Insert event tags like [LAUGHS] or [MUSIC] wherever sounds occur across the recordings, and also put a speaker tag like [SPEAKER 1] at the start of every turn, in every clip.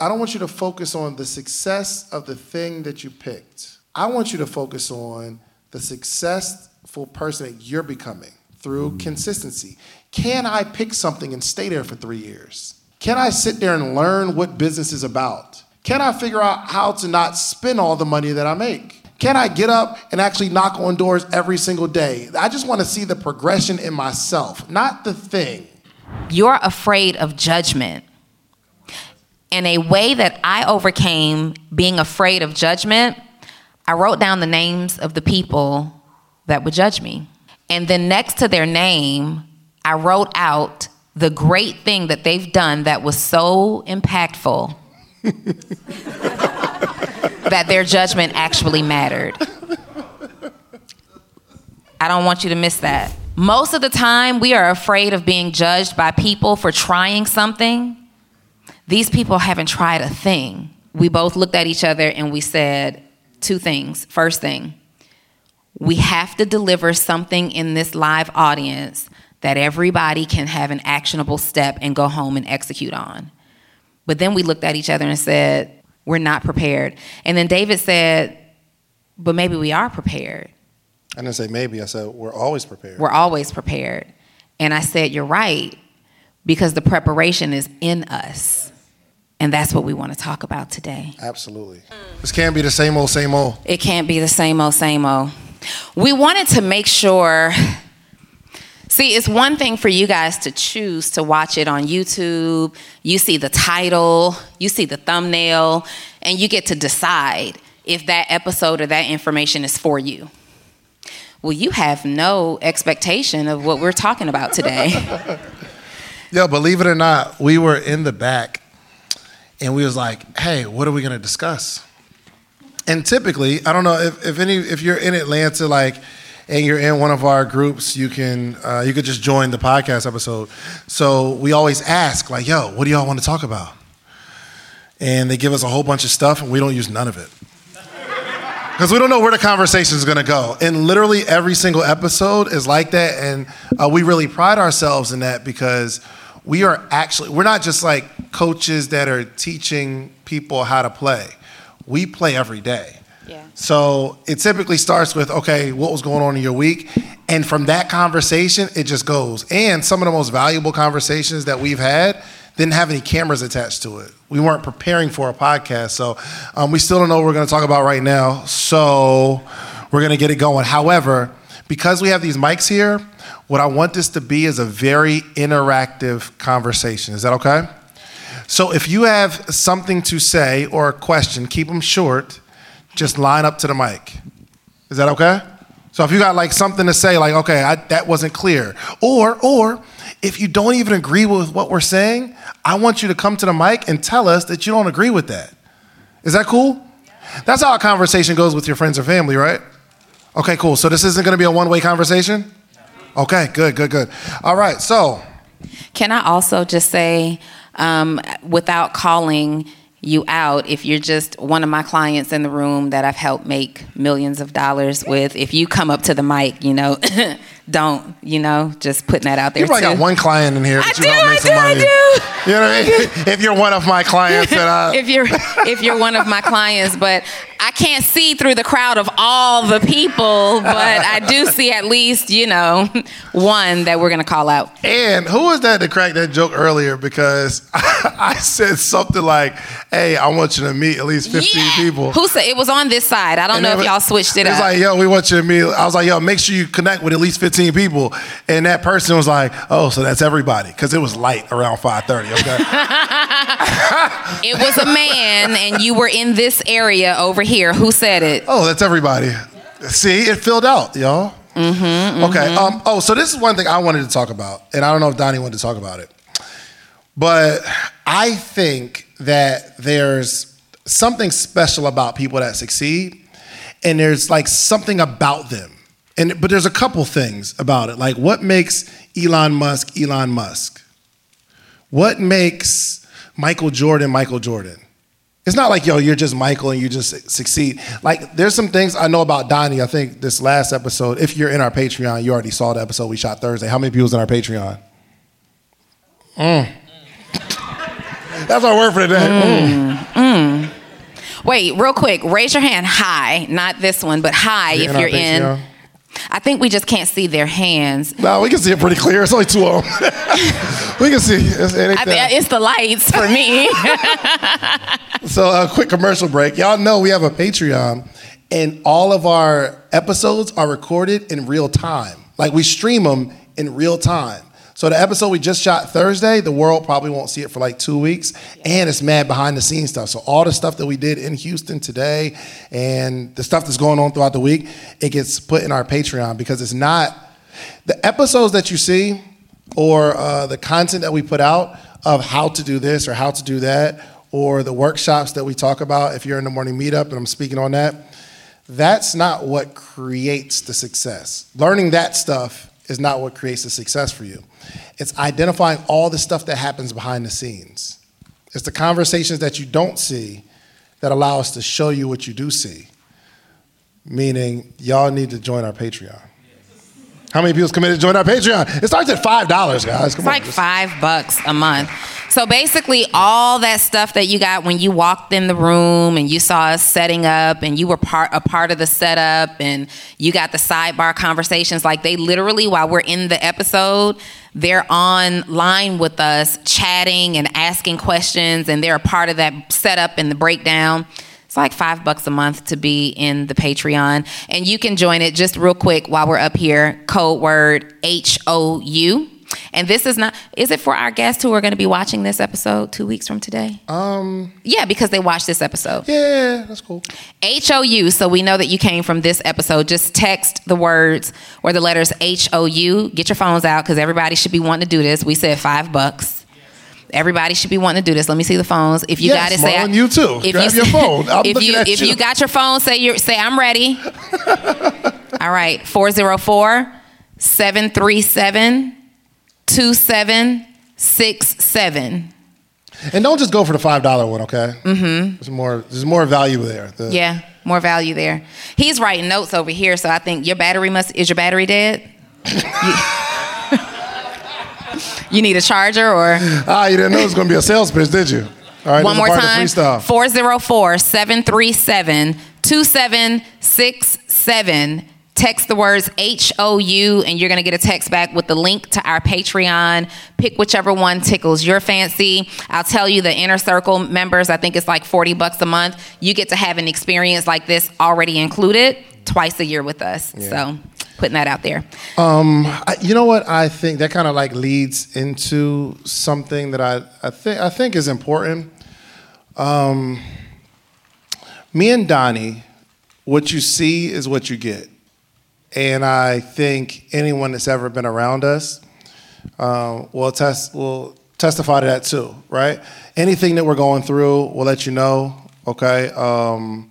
[SPEAKER 1] I don't want you to focus on the success of the thing that you picked. I want you to focus on the successful person that you're becoming through mm. consistency. Can I pick something and stay there for three years? Can I sit there and learn what business is about? Can I figure out how to not spend all the money that I make? Can I get up and actually knock on doors every single day? I just want to see the progression in myself, not the thing.
[SPEAKER 2] You're afraid of judgment. And a way that I overcame being afraid of judgment, I wrote down the names of the people that would judge me. And then next to their name, I wrote out the great thing that they've done that was so impactful [LAUGHS] that their judgment actually mattered. I don't want you to miss that. Most of the time, we are afraid of being judged by people for trying something. These people haven't tried a thing. We both looked at each other and we said two things. First thing, we have to deliver something in this live audience that everybody can have an actionable step and go home and execute on. But then we looked at each other and said, We're not prepared. And then David said, But maybe we are prepared.
[SPEAKER 1] I didn't say maybe, I said we're always prepared.
[SPEAKER 2] We're always prepared. And I said, You're right, because the preparation is in us. And that's what we want to talk about today.
[SPEAKER 1] Absolutely. This can't be the same old, same old.
[SPEAKER 2] It can't be the same old, same old. We wanted to make sure. See, it's one thing for you guys to choose to watch it on YouTube. You see the title, you see the thumbnail, and you get to decide if that episode or that information is for you. Well, you have no expectation of what we're talking about today. [LAUGHS]
[SPEAKER 1] Yeah, believe it or not, we were in the back and we was like, hey, what are we gonna discuss? And typically, I don't know if, if any if you're in Atlanta, like and you're in one of our groups, you can uh, you could just join the podcast episode. So we always ask, like, yo, what do y'all want to talk about? And they give us a whole bunch of stuff and we don't use none of it. [LAUGHS] Because we don't know where the conversation is going to go. And literally every single episode is like that. And uh, we really pride ourselves in that because we are actually, we're not just like coaches that are teaching people how to play. We play every day.
[SPEAKER 2] Yeah.
[SPEAKER 1] So it typically starts with, okay, what was going on in your week? And from that conversation, it just goes. And some of the most valuable conversations that we've had didn't have any cameras attached to it. We weren't preparing for a podcast. So um, we still don't know what we're going to talk about right now. So we're going to get it going. However, because we have these mics here, what I want this to be is a very interactive conversation. Is that okay? So if you have something to say or a question, keep them short. Just line up to the mic. Is that okay? So if you got like something to say, like, okay, I, that wasn't clear, or or if you don't even agree with what we're saying, I want you to come to the mic and tell us that you don't agree with that. Is that cool? That's how a conversation goes with your friends or family, right? Okay, cool. So this isn't going to be a one-way conversation. Okay, good, good, good. All right, so
[SPEAKER 2] Can I also just say, um, without calling you out, if you're just one of my clients in the room that I've helped make millions of dollars with, if you come up to the mic, you know, [LAUGHS] don't, you know, just putting that out there
[SPEAKER 1] you probably
[SPEAKER 2] too.
[SPEAKER 1] got one client in here that
[SPEAKER 2] I
[SPEAKER 1] you
[SPEAKER 2] do,
[SPEAKER 1] help
[SPEAKER 2] I do, I do.
[SPEAKER 1] You know what I mean? [LAUGHS] if you're one of my clients, that I,
[SPEAKER 2] if you're if you're one of my clients, but I can't see through the crowd of all the people, but I do see at least, you know, one that we're gonna call out.
[SPEAKER 1] And who was that that cracked that joke earlier? Because [LAUGHS] I said something like, "Hey, I want you to meet at least 15
[SPEAKER 2] Yeah.
[SPEAKER 1] people."
[SPEAKER 2] Who said it was on this side? I don't
[SPEAKER 1] And
[SPEAKER 2] know if
[SPEAKER 1] was-
[SPEAKER 2] y'all switched it
[SPEAKER 1] It's
[SPEAKER 2] up.
[SPEAKER 1] like, yo, we want you to meet. I was like, yo, make sure you connect with at least 15 people. And that person was like, oh, so that's everybody. Because it was light around 5.30, okay? [LAUGHS] [LAUGHS]
[SPEAKER 2] It was a man, and you were in this area over here. Who said it?
[SPEAKER 1] oh, that's everybody. See, it filled out, y'all. Mm-hmm, okay. Um, oh, so this is one thing I wanted to talk about. And I don't know if Donni wanted to talk about it. But I think that there's something special about people that succeed, and there's like something about them. And but there's a couple things about it. Like what makes Elon Musk Elon Musk? What makes Michael Jordan Michael Jordan? It's not like yo, you're just Michael and you just succeed. Like there's some things I know about Donni. I think this last episode, if you're in our Patreon, you already saw the episode we shot Thursday. How many people's in our Patreon? Mm. [LAUGHS] That's our word for today. Mm. Mm. mm.
[SPEAKER 2] Wait, real quick, raise your hand high, not this one, but high
[SPEAKER 1] You're
[SPEAKER 2] if
[SPEAKER 1] in
[SPEAKER 2] you're
[SPEAKER 1] our
[SPEAKER 2] in. I think we just can't see their hands.
[SPEAKER 1] No, we can see it pretty clear. It's only two of them. [LAUGHS] we can see. It's,
[SPEAKER 2] I it's the lights for me. [LAUGHS]
[SPEAKER 1] So a quick commercial break. Y'all know we have a Patreon, and all of our episodes are recorded in real time. Like we stream them in real time. So the episode we just shot Thursday, the world probably won't see it for like two weeks, and it's mad behind the scenes stuff. So all the stuff that we did in Houston today, and the stuff that's going on throughout the week, it gets put in our Patreon because it's not the episodes that you see or uh, the content that we put out of how to do this or how to do that or the workshops that we talk about if you're in the morning meetup and i'm speaking on that that's not what creates the success learning that stuff is not what creates the success for you. It's identifying all the stuff that happens behind the scenes. It's the conversations that you don't see that allow us to show you what you do see. Meaning y'all need to join our patreon how many people's committed to join our Patreon? It starts at five dollars, guys. Come
[SPEAKER 2] It's
[SPEAKER 1] on.
[SPEAKER 2] like five bucks a month. So basically, all that stuff that you got when you walked in the room and you saw us setting up and you were part a part of the setup and you got the sidebar conversations, like they literally, while we're in the episode, they're online with us chatting and asking questions and they're a part of that setup and the breakdown. It's like five bucks a month to be in the Patreon. And you can join it just real quick while we're up here. Code word H O U. And this is not, is it for our guests who are going to be watching this episode two weeks from today? Um, yeah, because they watched this episode.
[SPEAKER 1] Yeah, that's cool.
[SPEAKER 2] H O U, so we know that you came from this episode. Just text the words or the letters H O U. Get your phones out because everybody should be wanting to do this. We said five bucks. Everybody should be wanting to do this. Let me see the phones. If you
[SPEAKER 1] Yes,
[SPEAKER 2] got it, say
[SPEAKER 1] Marlon, you too.
[SPEAKER 2] If
[SPEAKER 1] Grab
[SPEAKER 2] you,
[SPEAKER 1] your phone. I'm
[SPEAKER 2] if you if
[SPEAKER 1] you.
[SPEAKER 2] you got your phone, say you say I'm ready. [LAUGHS] All right, 404 737 2767.
[SPEAKER 1] And don't just go for the five dollar one, okay? Mm-hmm. There's more. There's more value there. The-
[SPEAKER 2] Yeah, more value there. He's writing notes over here, so I think your battery must is your battery dead? [LAUGHS] you, you need a charger or?
[SPEAKER 1] Ah, you didn't know it was going to be a sales pitch, did you? All right.
[SPEAKER 2] one more
[SPEAKER 1] is part of the
[SPEAKER 2] time.
[SPEAKER 1] Freestyle.
[SPEAKER 2] 404 737 2767 text the words h-o-u and you're going to get a text back with the link to our patreon. Pick whichever one tickles your fancy. I'll tell you the inner circle members i think it's like 40 bucks a month. You get to have an experience like this already included twice a year with us so putting that out there
[SPEAKER 1] I, you know what? I think that kind of like leads into something that I, I think I think is important. Um, me and Donni, what you see is what you get, and I think anyone that's ever been around us uh, will test will testify to that too, right? Anything that we're going through, we'll let you know. Okay. Um,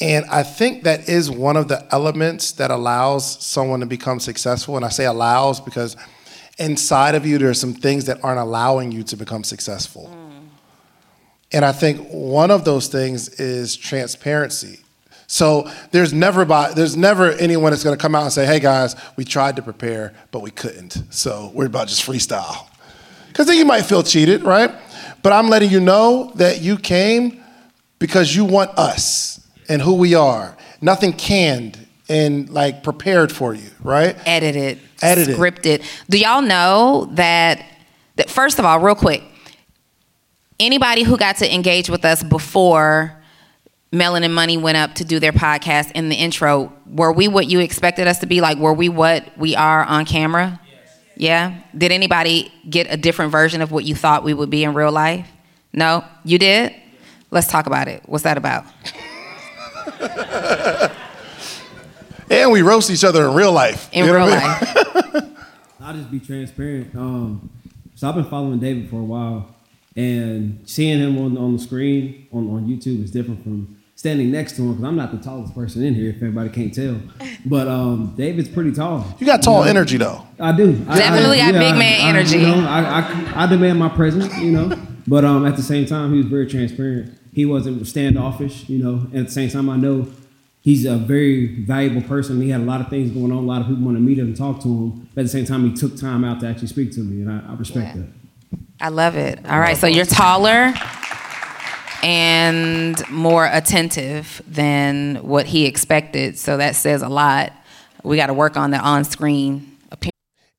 [SPEAKER 1] and I think that is one of the elements that allows someone to become successful. And I say allows because inside of you, there are some things that aren't allowing you to become successful. Mm. And I think one of those things is transparency. So there's never by, there's never anyone that's going to come out and say, "Hey guys, we tried to prepare, but we couldn't. So we're about just freestyle." Because then you might feel cheated, right? But I'm letting you know that you came because you want us and who we are. Nothing canned and like prepared for you, right?
[SPEAKER 2] edited,
[SPEAKER 1] Edited.
[SPEAKER 2] scripted. Do y'all know that, that? First of all, real quick, anybody who got to engage with us before Melon and Money went up to do their podcast in the intro, were we what you expected us to be? Like, were we what we are on camera? Yeah. Did anybody get a different version of what you thought we would be in real life? No, you did. Let's talk about it. What's that about? [LAUGHS] [LAUGHS]
[SPEAKER 1] And we roast each other in real life.
[SPEAKER 2] In
[SPEAKER 1] You know
[SPEAKER 2] real
[SPEAKER 1] I mean? [LAUGHS]
[SPEAKER 2] life.
[SPEAKER 3] I'll just be transparent. Um, so I've been following David for a while, and seeing him on, on the screen on, on YouTube is different from standing next to him because I'm not the tallest person in here, if anybody can't tell. But um, David's pretty tall.
[SPEAKER 1] You got tall
[SPEAKER 3] know?
[SPEAKER 1] energy though.
[SPEAKER 3] I do.
[SPEAKER 2] Definitely
[SPEAKER 3] I,
[SPEAKER 2] got big man
[SPEAKER 3] I-
[SPEAKER 2] energy.
[SPEAKER 3] You know, I, I, I demand my presence, you know. But um, at the same time, he was very transparent. He wasn't standoffish, you know. At the same time, I know he's a very valuable person. He had a lot of things going on. A lot of people want to meet him and talk to him. But at the same time, he took time out to actually speak to me, and I, I respect
[SPEAKER 2] Yeah.
[SPEAKER 3] that.
[SPEAKER 2] I love it. All right, so you're taller and more attentive than what he expected. So that says a lot. We got to work on the on screen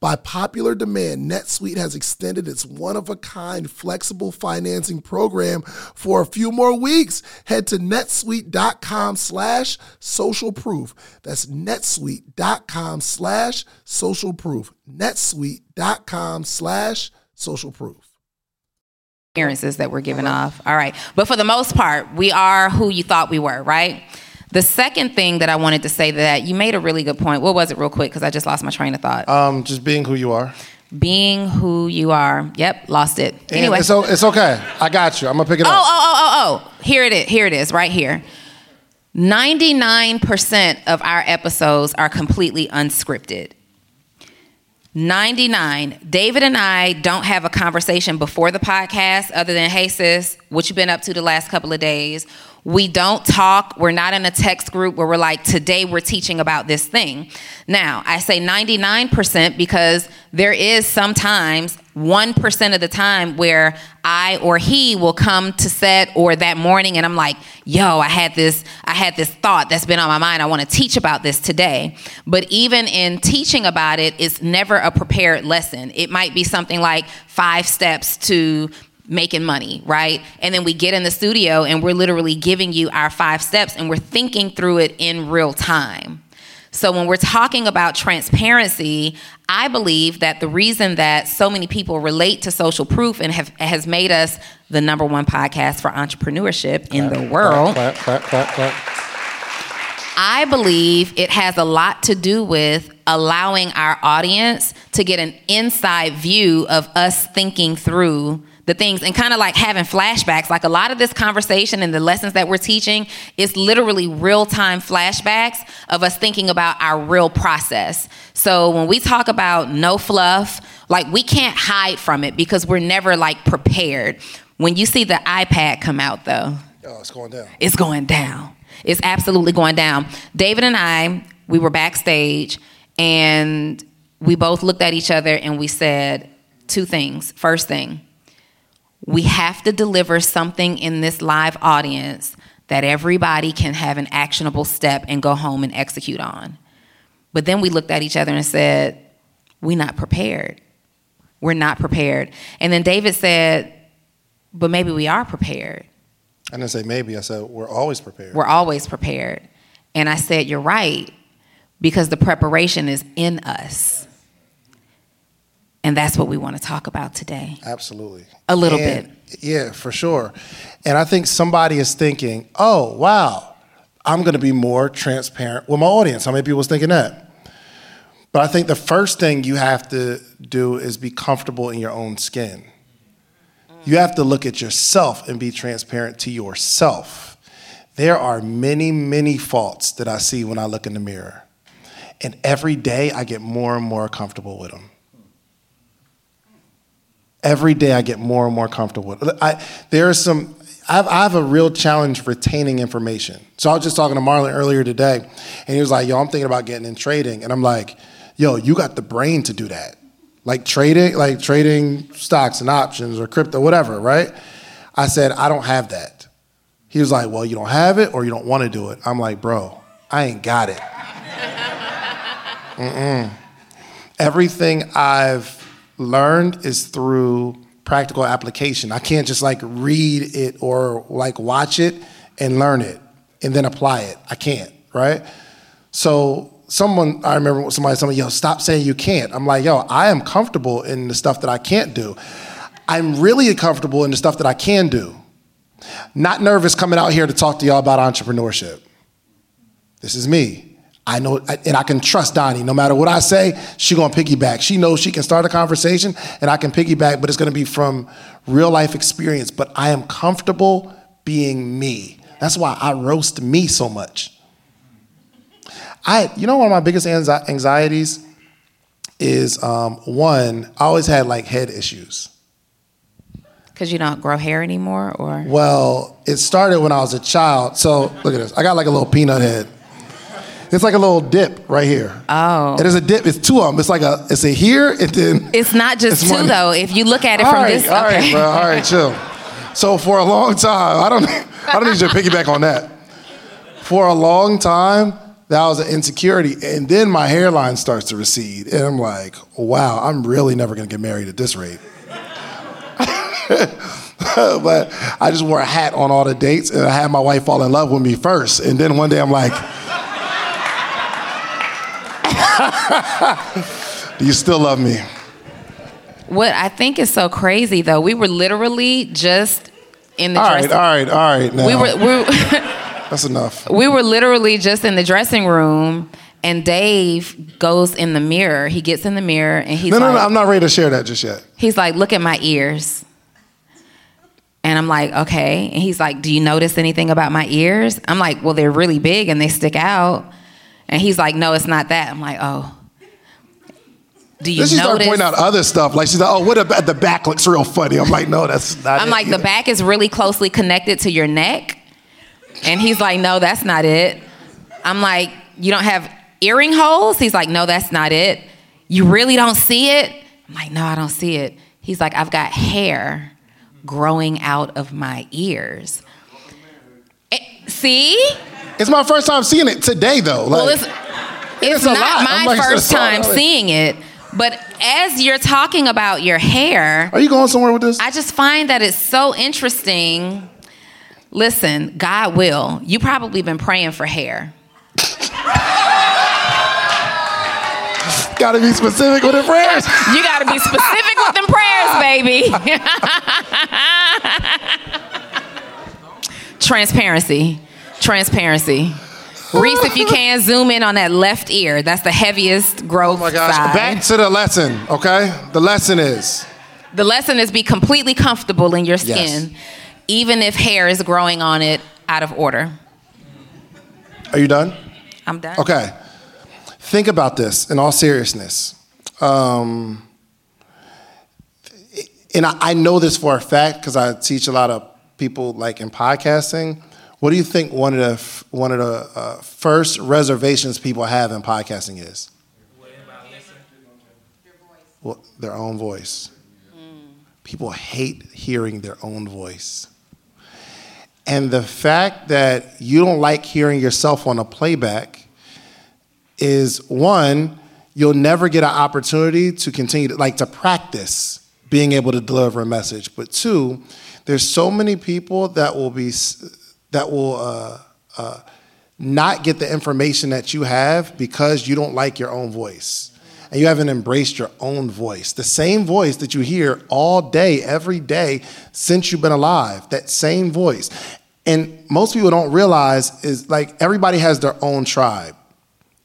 [SPEAKER 1] By popular demand, NetSuite has extended its one of a kind flexible financing program for a few more weeks. Head to netsuite.com slash social proof. That's netsuite.com slash social proof. netsuite.com slash social proof
[SPEAKER 2] appearances that we're giving off. All right. But for the most part, we are who you thought we were, right? The second thing that I wanted to say that you made a really good point. What was it, real quick? Because I just lost my train of thought.
[SPEAKER 1] Um, just being who you are.
[SPEAKER 2] Being who you are. Yep, lost it.
[SPEAKER 1] And
[SPEAKER 2] anyway,
[SPEAKER 1] it's, it's okay. I got you. I'm gonna pick it
[SPEAKER 2] oh,
[SPEAKER 1] up.
[SPEAKER 2] Oh, oh, oh, oh! Oh. Here it is. Here it is. Right here. 99% of our episodes are completely unscripted. 99. David and I don't have a conversation before the podcast other than, hey, sis, what you been up to the last couple of days? We don't talk. We're not in a text group where we're like, today we're teaching about this thing. Now, I say 99% because there is sometimes 1% of the time where I or he will come to set or that morning and I'm like, yo, I had this, I had this thought that's been on my mind. I want to teach about this today. But even in teaching about it, it's never a prepared lesson. It might be something like five steps to making money, right? And then we get in the studio and we're literally giving you our five steps and we're thinking through it in real time. So when we're talking about transparency, I believe that the reason that so many people relate to social proof and have has made us the number one podcast for entrepreneurship in the world.
[SPEAKER 1] Clap, clap, clap,
[SPEAKER 2] I believe it has a lot to do with allowing our audience to get an inside view of us thinking through the things and kind of like having flashbacks. Like a lot of this conversation and the lessons that we're teaching is literally real time flashbacks of us thinking about our real process. So when we talk about no fluff, like we can't hide from it because we're never like prepared. When you see the iPad come out though,
[SPEAKER 1] Oh, it's going down.
[SPEAKER 2] it's going down. It's absolutely going down. David and I, we were backstage and we both looked at each other and we said two things. First thing, we have to deliver something in this live audience that everybody can have an actionable step and go home and execute on. But then we looked at each other and said, we're not prepared. We're not prepared. And then David said, but maybe we are prepared.
[SPEAKER 1] And I didn't say maybe. I said we're always prepared.
[SPEAKER 2] We're always prepared. And I said, You're right, because the preparation is in us. And that's what we want to talk about today.
[SPEAKER 1] Absolutely.
[SPEAKER 2] A little
[SPEAKER 1] And- Yeah, for sure. And I think somebody is thinking, oh, wow, I'm going to be more transparent with my audience. How many people was thinking that? But I think the first thing you have to do is be comfortable in your own skin. You have to look at yourself and be transparent to yourself. There are many, many faults that I see when I look in the mirror. And every day I get more and more comfortable with them every day I get more and more comfortable. I, there are some, I have, I have a real challenge retaining information. So I was just talking to Marlon earlier today, and he was like, yo, I'm thinking about getting in trading. And I'm like, yo, you got the brain to do that. Like trading, like trading stocks and options or crypto, whatever, right? I said, I don't have that. He was like, well, you don't have it or you don't want to do it. I'm like, bro, I ain't got it. [LAUGHS] Mm-mm. Everything I've learned is through practical application. I can't just like read it or like watch it and learn it and then apply it. I can't, right? So someone, I remember somebody told me, yo, stop saying you can't. I'm like, yo, I am comfortable in the stuff that I can't do. I'm really comfortable in the stuff that I can do. Not nervous coming out here to talk to y'all about entrepreneurship. This is me. I know, and I can trust Donni. No matter what I say, she gonna piggyback. She knows she can start a conversation, and I can piggyback, but it's gonna be from real life experience. But I am comfortable being me. That's why I roast me so much. I, you know, one of my biggest anxieties is um, one. I always had like head issues.
[SPEAKER 2] Because you don't grow hair anymore, or?
[SPEAKER 1] Well, it started when I was a child. So look at this. I got like a little peanut head. It's like a little dip right here.
[SPEAKER 2] Oh.
[SPEAKER 1] And there's a dip. It's two of them. It's like a. It's a here and then.
[SPEAKER 2] It's not just
[SPEAKER 1] It's
[SPEAKER 2] two,
[SPEAKER 1] one-
[SPEAKER 2] though. If you look at it
[SPEAKER 1] All
[SPEAKER 2] from
[SPEAKER 1] right,
[SPEAKER 2] this.
[SPEAKER 1] all right,
[SPEAKER 2] okay.
[SPEAKER 1] bro. All right, chill. So for a long time, I don't. I don't need you to piggyback on that. For a long time, that was an insecurity, and then my hairline starts to recede, and I'm like, wow, I'm really never gonna get married at this rate. [LAUGHS] but I just wore a hat on all the dates, and I had my wife fall in love with me first, and then one day I'm like. Do [LAUGHS] you still love me?
[SPEAKER 2] What I think is so crazy, though, we were literally just in the
[SPEAKER 1] All right,
[SPEAKER 2] dressing
[SPEAKER 1] all right, all right. Now
[SPEAKER 2] We were, we, [LAUGHS] [LAUGHS]
[SPEAKER 1] that's enough.
[SPEAKER 2] we were literally just in the dressing room, and Dave goes in the mirror. He gets in the mirror, and he's
[SPEAKER 1] No, no,
[SPEAKER 2] like,
[SPEAKER 1] no. I'm not ready to share that just yet.
[SPEAKER 2] he's like, look at my ears. And I'm like, okay. And he's like, do you notice anything about my ears? I'm like, well, they're really big and they stick out. And he's like, no, it's not that. I'm like, oh. Do you
[SPEAKER 1] Then she started
[SPEAKER 2] notice?
[SPEAKER 1] pointing out other stuff. Like she's like, "Oh, what about the back looks real funny?" I'm like, "No, that's not."
[SPEAKER 2] I'm
[SPEAKER 1] it
[SPEAKER 2] like, the back is really closely connected to your neck. And he's like, no, that's not it. I'm like, you don't have earring holes? He's like, no, that's not it. You really don't see it? I'm like, no, I don't see it. He's like, I've got hair growing out of my ears. Eh, see?
[SPEAKER 1] It's my first time seeing it today, though. Like,
[SPEAKER 2] well, it's, it's
[SPEAKER 1] a
[SPEAKER 2] not. My
[SPEAKER 1] like,
[SPEAKER 2] first time
[SPEAKER 1] right.
[SPEAKER 2] seeing it. But as you're talking about your hair,
[SPEAKER 1] are you going somewhere with this?
[SPEAKER 2] I just find that it's so interesting. Listen, God will. You probably been praying for hair.
[SPEAKER 1] Got to be specific with the prayers.
[SPEAKER 2] You got to be specific with them prayers, baby. [LAUGHS] Transparency. Transparency. Reese, if you [LAUGHS] can, zoom in on that left ear. That's the heaviest growth.
[SPEAKER 1] Oh my gosh.
[SPEAKER 2] side.
[SPEAKER 1] Back to the lesson, okay? The lesson is
[SPEAKER 2] The lesson is be completely comfortable in your skin,
[SPEAKER 1] Yes.
[SPEAKER 2] even if hair is growing on it out of order.
[SPEAKER 1] Are you done?
[SPEAKER 2] I'm done.
[SPEAKER 1] Okay. Think about this in all seriousness. Um, and I, I know this for a fact because I teach a lot of people like in podcasting. What do you think one of the one of the uh, first reservations people have in podcasting is? Well, their own voice. People hate hearing their own voice. And the fact that you don't like hearing yourself on a playback is one, you'll never get an opportunity to continue to like to practice being able to deliver a message. But two, there's so many people that will be that will uh, uh, not get the information that you have because you don't like your own voice. And you haven't embraced your own voice. The same voice that you hear all day, every day since you've been alive, that same voice. And most people don't realize is like everybody has their own tribe.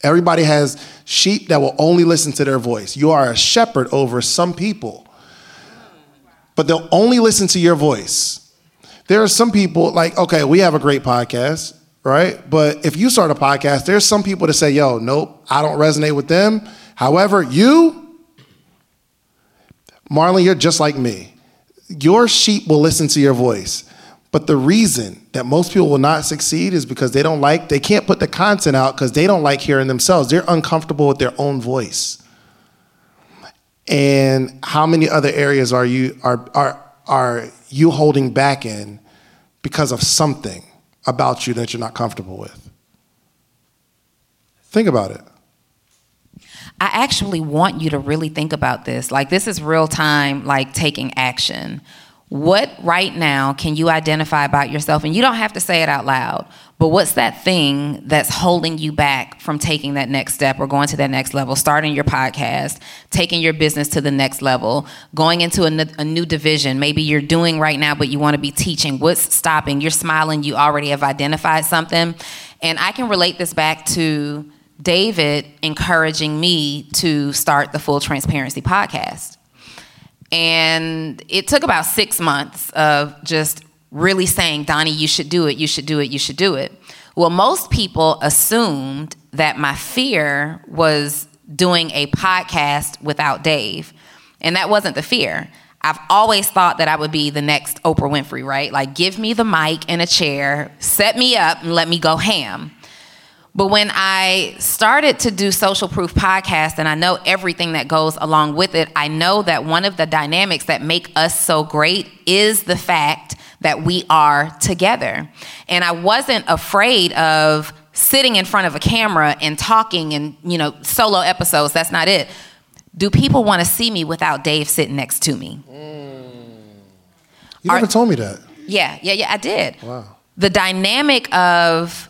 [SPEAKER 1] Everybody has sheep that will only listen to their voice. You are a shepherd over some people, but they'll only listen to your voice. There are some people like, okay, we have a great podcast, right? But if you start a podcast, there's some people that say, yo, nope, I don't resonate with them. However, you, Marlon, you're just like me. Your sheep will listen to your voice. But the reason that most people will not succeed is because they don't like, they can't put the content out because they don't like hearing themselves. They're uncomfortable with their own voice. And how many other areas are you are are are you holding back in because of something about you that you're not comfortable with? Think about it.
[SPEAKER 2] I actually want you to really think about this. Like, this is real time, like taking action. What right now can you identify about yourself? And you don't have to say it out loud, but what's that thing that's holding you back from taking that next step or going to that next level, starting your podcast, taking your business to the next level, going into a, n- a new division? Maybe you're doing right now, but you want to be teaching. What's stopping? You're smiling, you already have identified something. And I can relate this back to David encouraging me to start the Full Transparency podcast. And it took about six months of just really saying, Donni, you should do it, you should do it, you should do it. Well, most people assumed that my fear was doing a podcast without Dave. And that wasn't the fear. I've always thought that I would be the next Oprah Winfrey, right? Like, give me the mic and a chair, set me up, and let me go ham. But when I started to do Social Proof podcast and I know everything that goes along with it, I know that one of the dynamics that make us so great is the fact that we are together. And I wasn't afraid of sitting in front of a camera and talking and, you know, solo episodes. That's not it. Do people want to see me without Dave sitting next to me?
[SPEAKER 1] You
[SPEAKER 2] Are-
[SPEAKER 1] never told me that.
[SPEAKER 2] Yeah, yeah, yeah, I did.
[SPEAKER 1] Wow.
[SPEAKER 2] The dynamic of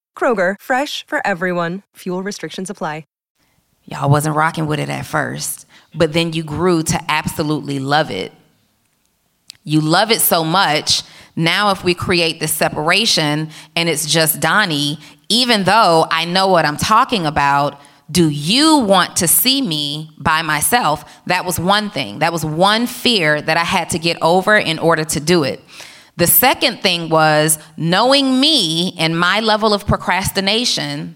[SPEAKER 4] Kroger, fresh for everyone. Fuel restrictions apply.
[SPEAKER 2] Y'all wasn't rocking with it at first, but then you grew to absolutely love it. You love it so much. Now, if we create this separation and it's just Donni, even though I know what I'm talking about, do you want to see me by myself? That was one thing. That was one fear that I had to get over in order to do it. The second thing was knowing me and my level of procrastination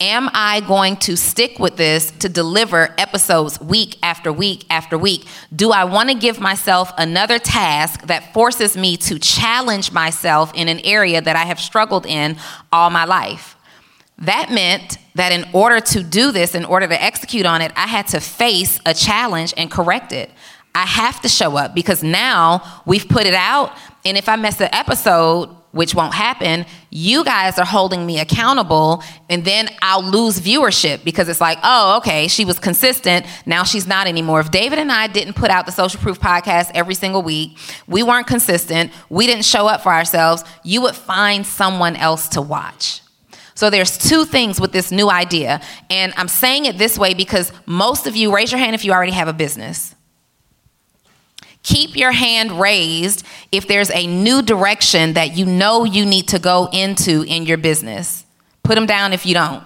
[SPEAKER 2] am I going to stick with this to deliver episodes week after week after week? Do I want to give myself another task that forces me to challenge myself in an area that I have struggled in all my life? That meant that in order to do this, in order to execute on it, I had to face a challenge and correct it. I have to show up because now we've put it out, and if I miss an episode, which won't happen, you guys are holding me accountable, and then I'll lose viewership because it's like, oh, okay, she was consistent. Now she's not anymore. If David and I didn't put out the Social Proof podcast every single week, we weren't consistent, we didn't show up for ourselves, you would find someone else to watch. So there's two things with this new idea. And I'm saying it this way because most of you, raise your hand if you already have a business. Keep your hand raised if there's a new direction that you know you need to go into in your business. Put them down if you don't.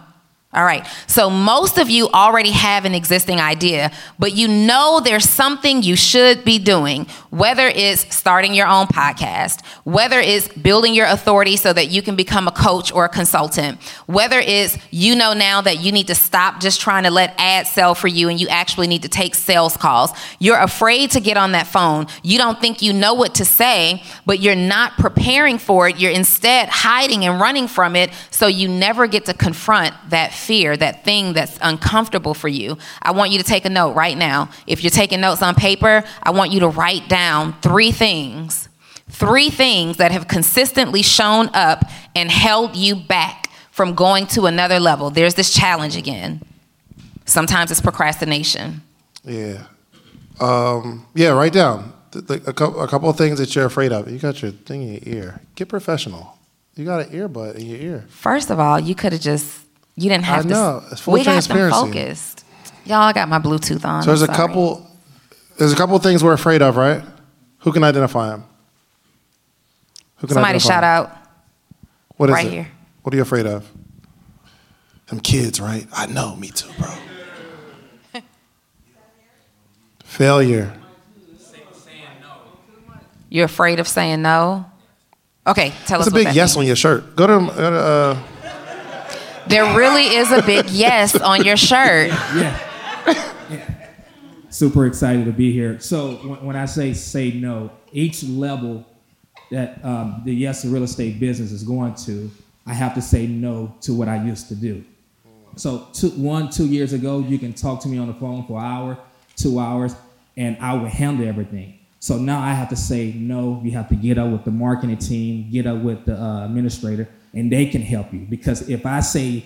[SPEAKER 2] All right. So most of you already have an existing idea, but you know there's something you should be doing, whether it's starting your own podcast, whether it's building your authority so that you can become a coach or a consultant, whether it's you know now that you need to stop just trying to let ads sell for you and you actually need to take sales calls. You're afraid to get on that phone. You don't think you know what to say, but you're not preparing for it. You're instead hiding and running from it so you never get to confront that fear, that thing that's uncomfortable for you, I want you to take a note right now. If you're taking notes on paper, I want you to write down three things. Three things that have consistently shown up and held you back from going to another level. There's this challenge again. Sometimes it's procrastination.
[SPEAKER 1] Yeah. Um, yeah, write down th- th- a, couple, a couple of things that you're afraid of. You got your thing in your ear. Get professional. You got an earbud in your ear.
[SPEAKER 2] First of all, you could have just you didn't have
[SPEAKER 1] I
[SPEAKER 2] to.
[SPEAKER 1] know. It's full
[SPEAKER 2] we got them
[SPEAKER 1] transparency.
[SPEAKER 2] focused. Y'all I got my Bluetooth on.
[SPEAKER 1] So there's
[SPEAKER 2] I'm
[SPEAKER 1] a
[SPEAKER 2] sorry.
[SPEAKER 1] couple. There's a couple things we're afraid of, right? Who can identify them? Who can
[SPEAKER 2] Somebody
[SPEAKER 1] identify
[SPEAKER 2] shout
[SPEAKER 1] 'em?
[SPEAKER 2] out.
[SPEAKER 1] What is it?
[SPEAKER 2] right
[SPEAKER 1] it?
[SPEAKER 2] here.
[SPEAKER 1] What are you afraid of? Them kids, right? I know. Me too, bro. [LAUGHS] Failure.
[SPEAKER 2] You're afraid of saying no. Okay, tell
[SPEAKER 1] That's
[SPEAKER 2] us
[SPEAKER 1] a
[SPEAKER 2] what
[SPEAKER 1] big
[SPEAKER 2] that
[SPEAKER 1] yes
[SPEAKER 2] means.
[SPEAKER 1] on your shirt. Go to. go to, Uh,
[SPEAKER 2] There really is a big [LAUGHS] yes on your shirt.
[SPEAKER 5] yeah. yeah. Super excited to be here. So when, when I say say no, each level that um, the yes to real estate business is going to, I have to say no to what I used to do. So two, one, two years ago, you can talk to me on the phone for an hour, two hours, and I would handle everything. So now I have to say no. You have to get up with the marketing team, get up with the uh, administrator, and they can help you. Because if I say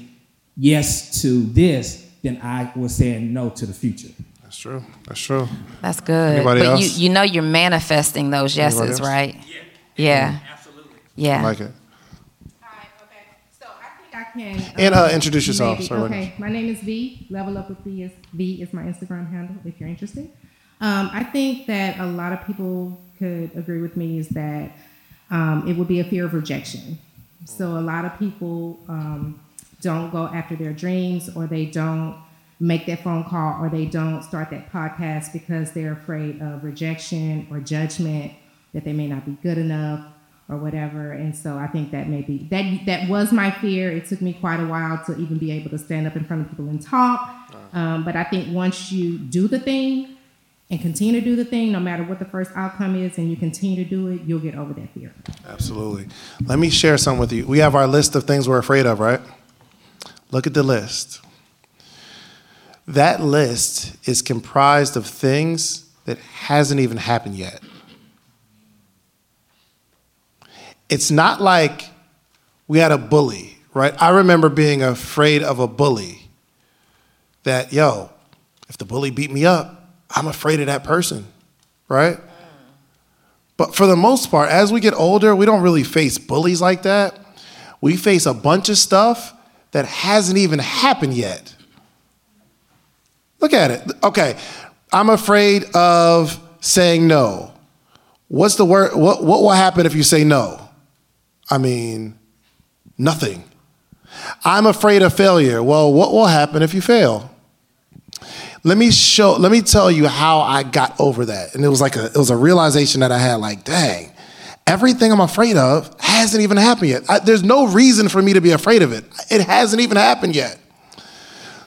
[SPEAKER 5] yes to this, then I was saying no to the future.
[SPEAKER 1] that's true. That's true.
[SPEAKER 2] That's good.
[SPEAKER 1] Anybody
[SPEAKER 2] but
[SPEAKER 1] else?
[SPEAKER 2] you you know you're manifesting those yeses, right? Yeah. Yeah. Absolutely. Yeah.
[SPEAKER 1] I like it.
[SPEAKER 6] Hi, okay. So I think I can.
[SPEAKER 1] And, uh, introduce yourself.
[SPEAKER 6] maybe-
[SPEAKER 1] Sorry,
[SPEAKER 6] okay,
[SPEAKER 1] ladies.
[SPEAKER 6] my name is V. Level Up with V is V is my Instagram handle if you're interested. Um, I think that a lot of people could agree with me is that um, it would be a fear of rejection. So a lot of people um, don't go after their dreams, or they don't make that phone call, or they don't start that podcast because they're afraid of rejection or judgment that they may not be good enough or whatever. And so I think that maybe that that was my fear. It took me quite a while to even be able to stand up in front of people and talk. Um, but I think once you do the thing and continue to do the thing, no matter what the first outcome is, and you continue to do it, you'll get over that fear.
[SPEAKER 1] Absolutely. Let me share something with you. We have our list of things we're afraid of, right? Look at the list. That list is comprised of things that hasn't even happened yet. It's not like we had a bully, right? I remember being afraid of a bully that, yo, if the bully beat me up, I'm afraid of that person, right? But for the most part, as we get older, we don't really face bullies like that. We face a bunch of stuff that hasn't even happened yet. Look at it. Okay, I'm afraid of saying no. What's the word? What, what will happen if you say no? I mean, nothing. I'm afraid of failure. Well, what will happen if you fail? Let me show let me tell you how i got over that. And it was like a it was a realization that i had like dang everything i'm afraid of hasn't even happened yet. I, there's no reason for me to be afraid of it. It hasn't even happened yet.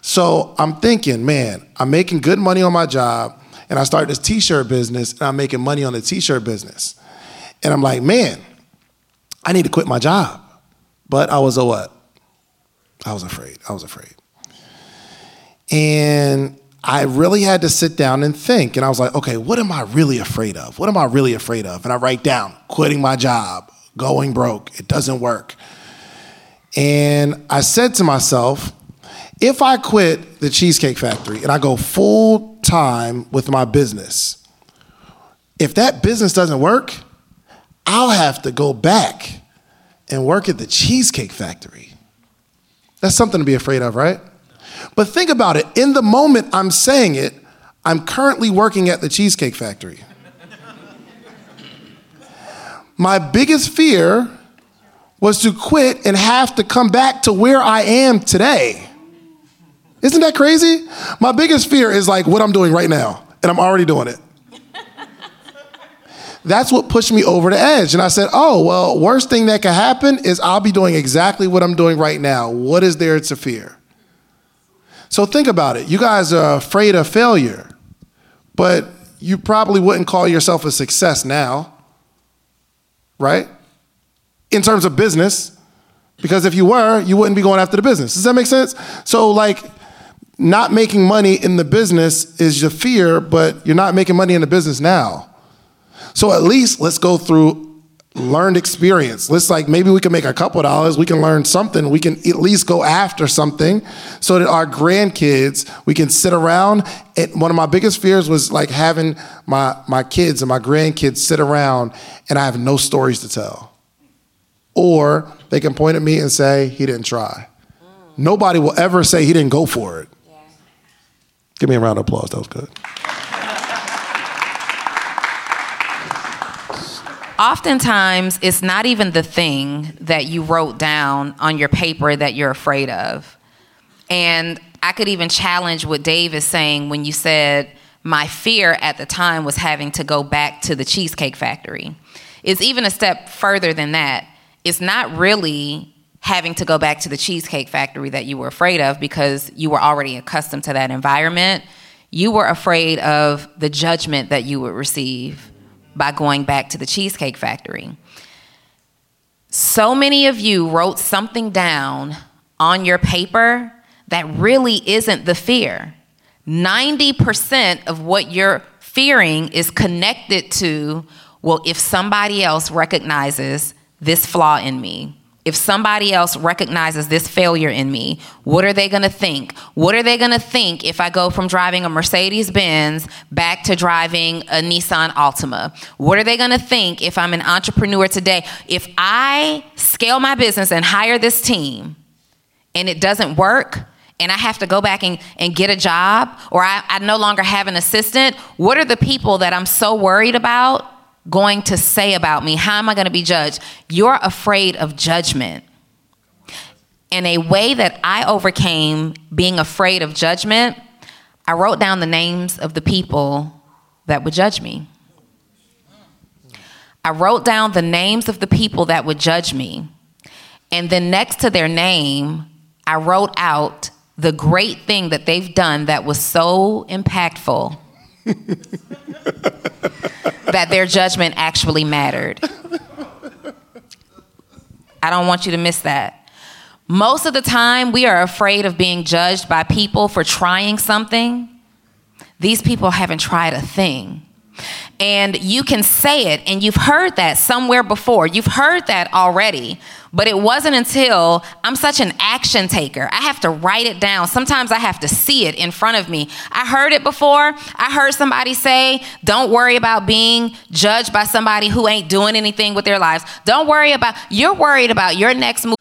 [SPEAKER 1] So i'm thinking man i'm making good money on my job and i started this t-shirt business and i'm making money on the t-shirt business. And i'm like man i need to quit my job. But i was a what? I was afraid. I was afraid. And I really had to sit down and think. And I was like, okay, what am I really afraid of? What am I really afraid of? And I write down quitting my job, going broke. It doesn't work. And I said to myself, if I quit the Cheesecake Factory and I go full time with my business, if that business doesn't work, I'll have to go back and work at the Cheesecake Factory. That's something to be afraid of, right? But think about it. In the moment I'm saying it, I'm currently working at the Cheesecake Factory. My biggest fear was to quit and have to come back to where I am today. Isn't that crazy? My biggest fear is like what I'm doing right now, and I'm already doing it. That's what pushed me over the edge. And I said, oh, well, worst thing that could happen is I'll be doing exactly what I'm doing right now. What is there to fear? So think about it. You guys are afraid of failure, but you probably wouldn't call yourself a success now, right? In terms of business, because if you were, you wouldn't be going after the business. Does that make sense? So, like, not making money in the business is your fear, but you're not making money in the business now. So at least let's go through learned experience. Let's like maybe we can make a couple dollars. We can learn something. We can at least go after something so that our grandkids we can sit around. And one of my biggest fears was like having my my kids and my grandkids sit around and I have no stories to tell. Or they can point at me and say he didn't try. Nobody will ever say he didn't go for it. Give me a round of applause. That was good.
[SPEAKER 2] Oftentimes, it's not even the thing that you wrote down on your paper that you're afraid of. And I could even challenge what Dave is saying when you said, my fear at the time was having to go back to the Cheesecake Factory. It's even a step further than that. It's not really having to go back to the Cheesecake Factory that you were afraid of because you were already accustomed to that environment. You were afraid of the judgment that you would receive by going back to the Cheesecake Factory. So many of you wrote something down on your paper that really isn't the fear. 90% of what you're fearing is connected to, well, if somebody else recognizes this flaw in me, if somebody else recognizes this failure in me, what are they gonna think? What are they gonna think if I go from driving a Mercedes Benz back to driving a Nissan Altima? What are they gonna think if I'm an entrepreneur today? If I scale my business and hire this team and it doesn't work, and I have to go back and, and get a job, or I, I no longer have an assistant, what are the people that I'm so worried about going to say about me? How am I going to be judged? You're afraid of judgment. And a way that I overcame being afraid of judgment, I wrote down the names of the people that would judge me. I wrote down the names of the people that would judge me. And then next to their name, I wrote out the great thing that they've done that was so impactful [LAUGHS] that their judgment actually mattered. I don't want you to miss that. Most of the time, we are afraid of being judged by people for trying something. These people haven't tried a thing and you can say it. And you've heard that somewhere before. You've heard that already. But it wasn't until i'm such an action taker. I have to write it down. Sometimes i have to see it in front of me. I heard it before. I heard somebody say don't worry about being judged by somebody who ain't doing anything with their lives. Don't worry about you're worried about your next move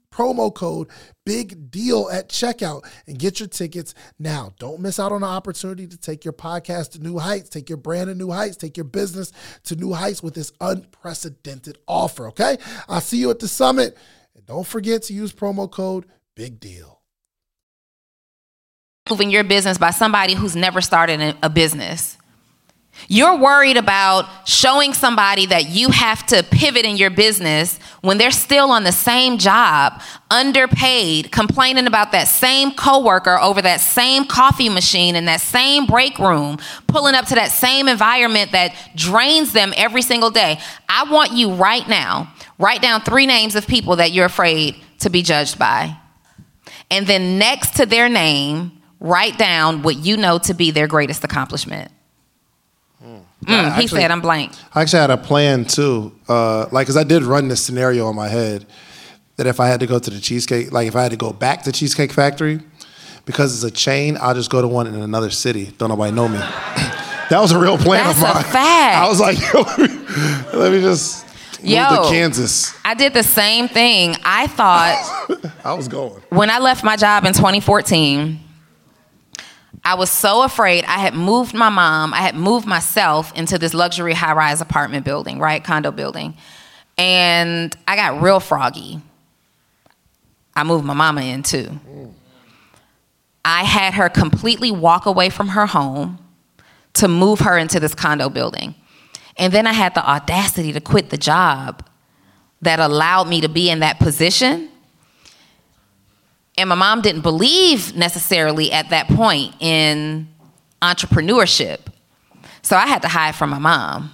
[SPEAKER 1] promo code big deal at checkout and get your tickets now. Don't miss out on the opportunity to take your podcast to new heights, take your brand to new heights, take your business to new heights with this unprecedented offer, okay? I'll see you at the summit. And don't forget to use promo code big deal.
[SPEAKER 2] Moving your business by somebody who's never started a business. You're worried about showing somebody that you have to pivot in your business when they're still on the same job, underpaid, complaining about that same coworker over that same coffee machine in that same break room, pulling up to that same environment that drains them every single day. I want you right now, write down three names of people that you're afraid to be judged by. And then next to their name, write down what you know to be their greatest accomplishment. Mm, he said, "I'm blank."
[SPEAKER 1] I actually had a plan too, uh, like because I did run this scenario in my head that if I had to go to the cheesecake, like if I had to go back to Cheesecake Factory, because it's a chain, I'll just go to one in another city. Don't nobody know me. [LAUGHS] that was a real plan
[SPEAKER 2] That's
[SPEAKER 1] of mine.
[SPEAKER 2] A fact.
[SPEAKER 1] I was like, [LAUGHS] let me just move
[SPEAKER 2] Yo,
[SPEAKER 1] to Kansas.
[SPEAKER 2] I did the same thing. I thought [LAUGHS]
[SPEAKER 1] I was going
[SPEAKER 2] when I left my job in 2014. I was so afraid. I had moved my mom, I had moved myself into this luxury high rise apartment building, right? Condo building. And I got real froggy. I moved my mama in too. I had her completely walk away from her home to move her into this condo building. And then I had the audacity to quit the job that allowed me to be in that position and my mom didn't believe necessarily at that point in entrepreneurship. So I had to hide from my mom.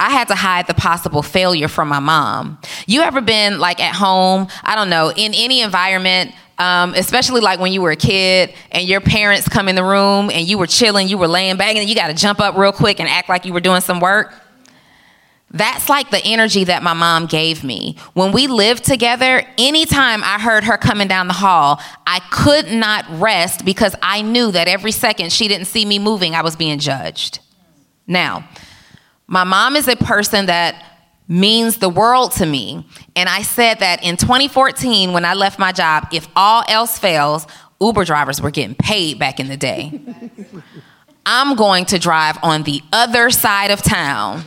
[SPEAKER 2] I had to hide the possible failure from my mom. You ever been like at home, I don't know, in any environment, um, especially like when you were a kid and your parents come in the room and you were chilling, you were laying back, and you got to jump up real quick and act like you were doing some work? That's like the energy that my mom gave me. When we lived together, anytime I heard her coming down the hall, I could not rest because I knew that every second she didn't see me moving, I was being judged. Now, my mom is a person that means the world to me. And I said that in 2014, when I left my job, if all else fails, Uber drivers were getting paid back in the day. [LAUGHS] I'm going to drive on the other side of town.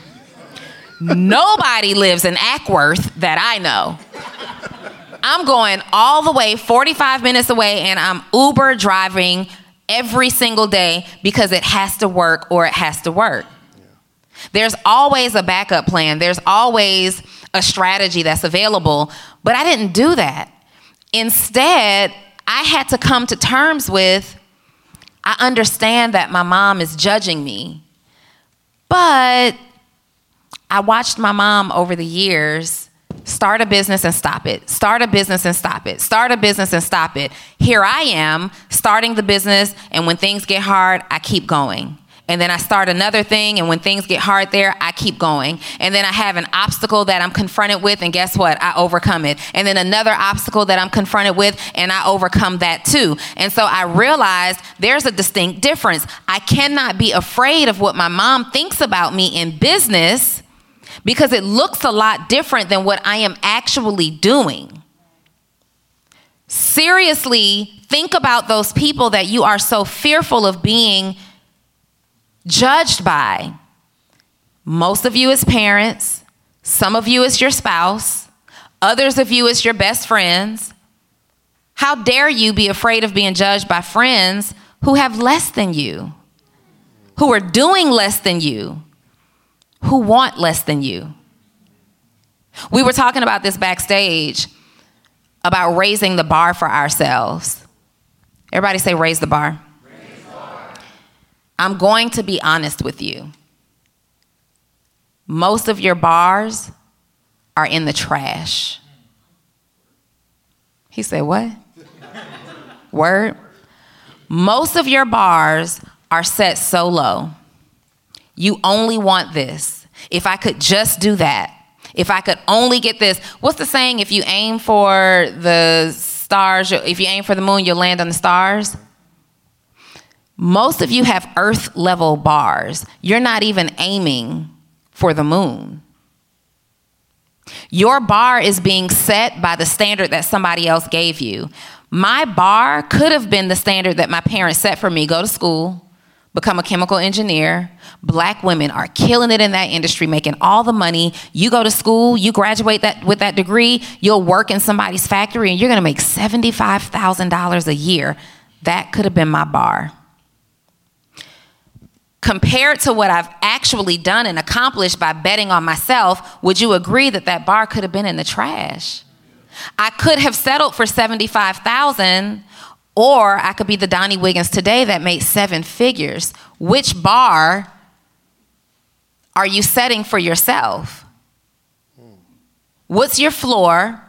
[SPEAKER 2] Nobody lives in Acworth that I know. I'm going all the way 45 minutes away and I'm Uber driving every single day because it has to work or it has to work. There's always a backup plan, there's always a strategy that's available, but I didn't do that. Instead, I had to come to terms with I understand that my mom is judging me, but I watched my mom over the years start a business and stop it, start a business and stop it, start a business and stop it. Here I am starting the business, and when things get hard, I keep going. And then I start another thing, and when things get hard there, I keep going. And then I have an obstacle that I'm confronted with, and guess what? I overcome it. And then another obstacle that I'm confronted with, and I overcome that too. And so I realized there's a distinct difference. I cannot be afraid of what my mom thinks about me in business because it looks a lot different than what I am actually doing. Seriously, think about those people that you are so fearful of being judged by. Most of you as parents, some of you as your spouse, others of you as your best friends. How dare you be afraid of being judged by friends who have less than you, who are doing less than you, who want less than you? We were talking about this backstage about raising the bar for ourselves. Everybody say, raise the bar. I'm going to be honest with you. Most of your bars are in the trash. He said, What? [LAUGHS] Word? Most of your bars are set so low. You only want this. If I could just do that, if I could only get this. What's the saying? If you aim for the stars, if you aim for the moon, you'll land on the stars. Most of you have earth level bars. You're not even aiming for the moon. Your bar is being set by the standard that somebody else gave you. My bar could have been the standard that my parents set for me go to school, become a chemical engineer. Black women are killing it in that industry, making all the money. You go to school, you graduate that with that degree, you'll work in somebody's factory and you're going to make $75,000 a year. That could have been my bar compared to what I've actually done and accomplished by betting on myself, would you agree that that bar could have been in the trash? I could have settled for 75,000 or I could be the Donni Wiggins today that made seven figures. Which bar are you setting for yourself? What's your floor?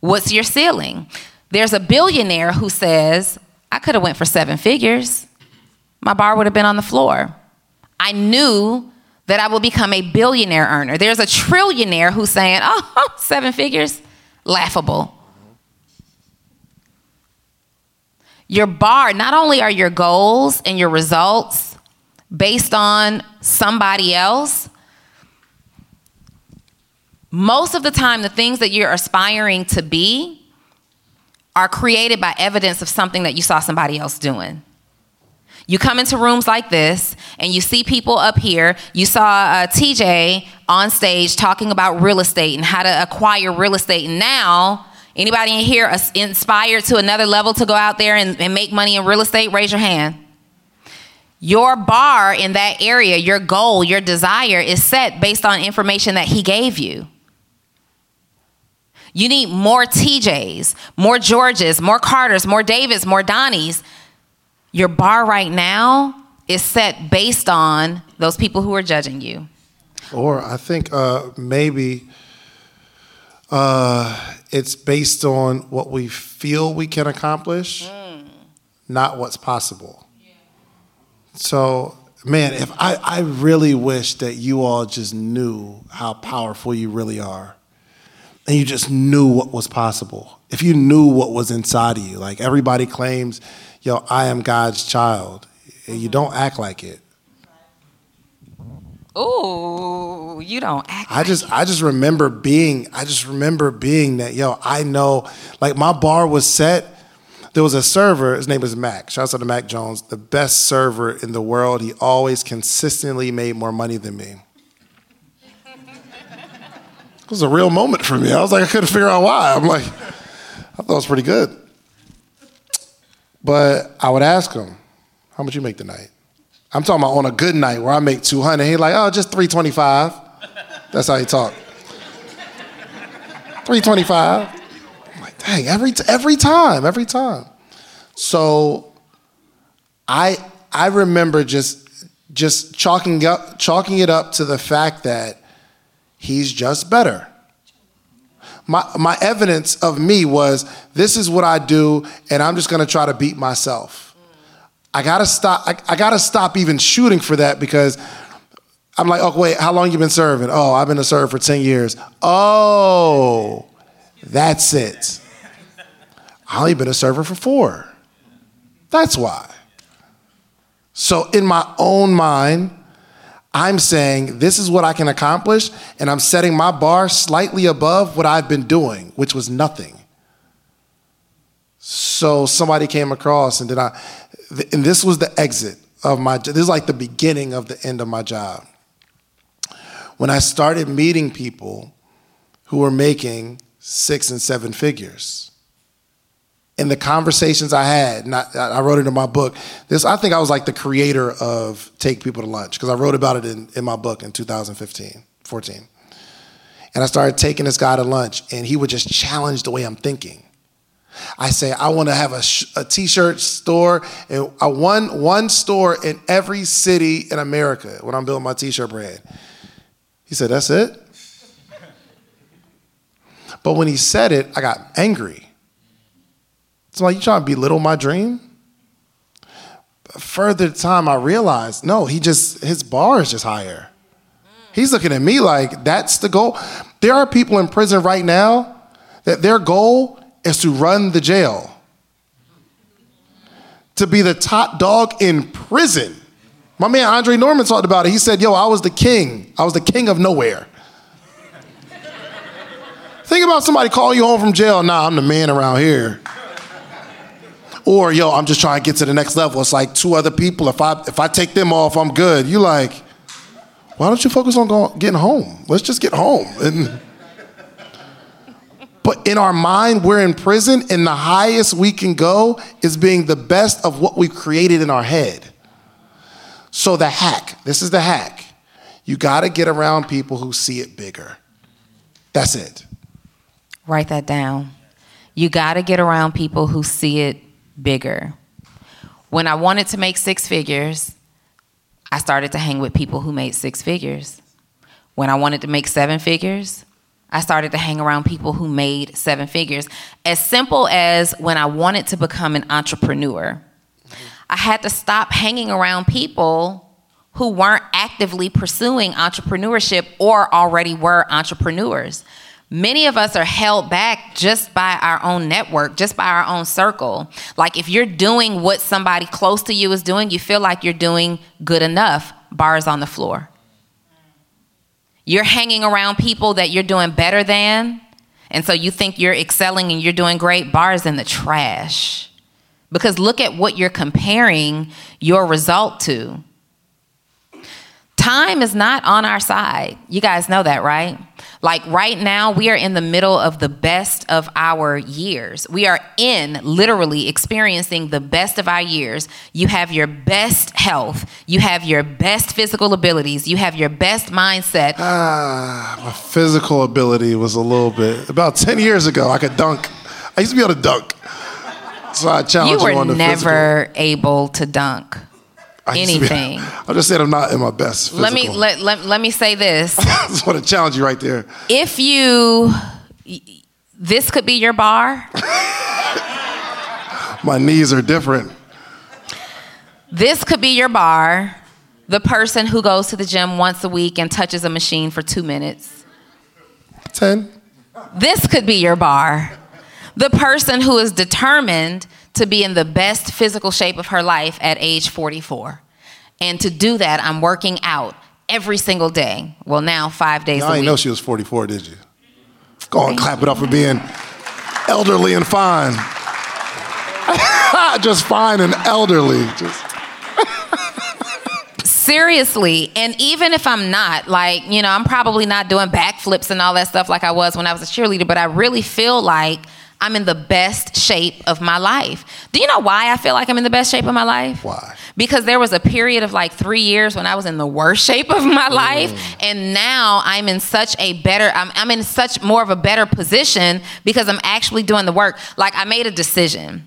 [SPEAKER 2] What's your ceiling? There's a billionaire who says, I could have went for seven figures. My bar would have been on the floor. I knew that I would become a billionaire earner. There's a trillionaire who's saying, oh, [LAUGHS] seven figures? Laughable. Your bar, not only are your goals and your results based on somebody else, most of the time, the things that you're aspiring to be are created by evidence of something that you saw somebody else doing. You come into rooms like this and you see people up here. You saw uh, TJ on stage talking about real estate and how to acquire real estate. And now, anybody in here inspired to another level to go out there and, and make money in real estate? Raise your hand. Your bar in that area, your goal, your desire is set based on information that he gave you. You need more TJs, more Georges, more Carters, more Davids, more Donnis your bar right now is set based on those people who are judging you.
[SPEAKER 1] Or I think uh, maybe uh, it's based on what we feel we can accomplish, mm. not what's possible. Yeah. So, man, if I, I really wish that you all just knew how powerful you really are. And you just knew what was possible. If you knew what was inside of you, like everybody claims yo, I am God's child. And you don't act like it.
[SPEAKER 2] Ooh, you don't act.
[SPEAKER 1] I just, I just remember being, I just remember being that, yo, I know, like my bar was set. There was a server, his name was Mac. Shouts out to Mac Jones, the best server in the world. He always consistently made more money than me. It was a real moment for me. I was like, I couldn't figure out why. I'm like, I thought it was pretty good. But I would ask him, how much you make tonight? I'm talking about on a good night where I make 200. He like, oh, just 325. That's how he talk. 325. I'm like, dang, every, every time, every time. So I, I remember just, just chalking, up, chalking it up to the fact that he's just better. My, my evidence of me was this is what I do, and I'm just gonna try to beat myself. I gotta stop, I, I gotta stop even shooting for that because I'm like, oh, wait, how long you been serving? Oh, I've been a server for 10 years. Oh, that's it. I only been a server for four. That's why. So in my own mind, I'm saying this is what I can accomplish, and I'm setting my bar slightly above what I've been doing, which was nothing. So somebody came across, and then I, and this was the exit of my. This is like the beginning of the end of my job. When I started meeting people who were making six and seven figures in the conversations I had, and I, I, wrote it in my book. This, I think I was like the creator of Take People to Lunch because I wrote about it in, in my book in 2015, 14. And I started taking this guy to lunch, and he would just challenge the way I'm thinking. I say, I want to have a, sh- a t-shirt store, and I one, one store in every city in America when I'm building my t-shirt brand. He said, that's it? But when he said it, I got angry. It's like, you trying to belittle my dream? Further time, I realized, no, he just, his bar is just higher. He's looking at me like, that's the goal. There are people in prison right now that their goal is to run the jail, to be the top dog in prison. My man Andre Norman talked about it. He said, Yo, I was the king. I was the king of nowhere. [LAUGHS] Think about somebody calling you home from jail. Nah, I'm the man around here. Or yo, I'm just trying to get to the next level. It's like two other people. If I if I take them off, I'm good. You like, why don't you focus on going, getting home? Let's just get home. And, but in our mind, we're in prison, and the highest we can go is being the best of what we've created in our head. So the hack, this is the hack. You got to get around people who see it bigger. That's it.
[SPEAKER 2] Write that down. You got to get around people who see it bigger. When I wanted to make six figures, I started to hang with people who made six figures. When I wanted to make seven figures, I started to hang around people who made seven figures. As simple as when I wanted to become an entrepreneur, I had to stop hanging around people who weren't actively pursuing entrepreneurship or already were entrepreneurs. Many of us are held back just by our own network, just by our own circle. Like if you're doing what somebody close to you is doing, you feel like you're doing good enough, bars on the floor. You're hanging around people that you're doing better than, and so you think you're excelling and you're doing great, bars in the trash. Because look at what you're comparing your result to. Time is not on our side. You guys know that, right? Like right now, we are in the middle of the best of our years. We are in literally experiencing the best of our years. You have your best health, you have your best physical abilities, you have your best mindset.
[SPEAKER 1] Ah, my physical ability was a little bit. About 10 years ago, I could dunk. I used to be able to dunk. So I challenge
[SPEAKER 2] you
[SPEAKER 1] you,
[SPEAKER 2] were
[SPEAKER 1] the
[SPEAKER 2] never
[SPEAKER 1] physical.
[SPEAKER 2] able to dunk
[SPEAKER 1] I used to be-
[SPEAKER 2] anything. [LAUGHS]
[SPEAKER 1] I just said I'm not in my best. Physical.
[SPEAKER 2] Let me let, let, let me say this. [LAUGHS]
[SPEAKER 1] I just want to challenge you right there.
[SPEAKER 2] if you this could be your bar [LAUGHS]
[SPEAKER 1] My knees are different.
[SPEAKER 2] this could be your bar the person who goes to the gym once a week and touches a machine for two minutes
[SPEAKER 1] 10.
[SPEAKER 2] this could be your bar the person who is determined to be in the best physical shape of her life at age 44 and to do that i'm working out every single day well now five days
[SPEAKER 1] Y'all
[SPEAKER 2] a week
[SPEAKER 1] know she was 44, did you? Go on, clap it up for being elderly and fine. [LAUGHS] just fine and elderly. Just [LAUGHS]
[SPEAKER 2] Seriously, and even if I'm not, like, you know, I'm probably not doing backflips and all that stuff like I was when I was a cheerleader, but I really feel like I'm in the best shape of my life. Do you know why I feel like I'm in the best shape of my life?
[SPEAKER 1] Why?
[SPEAKER 2] Because there was a period of like three years when I was in the worst shape of my mm. life, and now I'm in such a better, I'm, I'm in such more of a better position because I'm actually doing the work. Like I made a decision,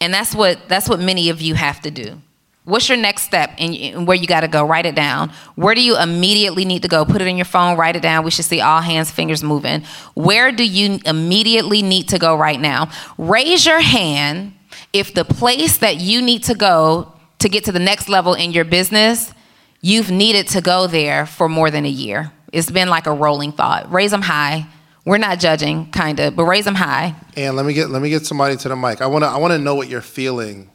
[SPEAKER 2] and that's what that's what many of you have to do. What's your next step and where you got to go? Write it down. Where do you immediately need to go? Put it in your phone, write it down. We should see all hands, fingers moving. Where do you immediately need to go right now? Raise your hand if the place that you need to go to get to the next level in your business, you've needed to go there for more than a year. It's been like a rolling thought. Raise them high. We're not judging, kind of, but raise them high.
[SPEAKER 1] And let me get let me get somebody to the mic. I wanna I wanna know what you're feeling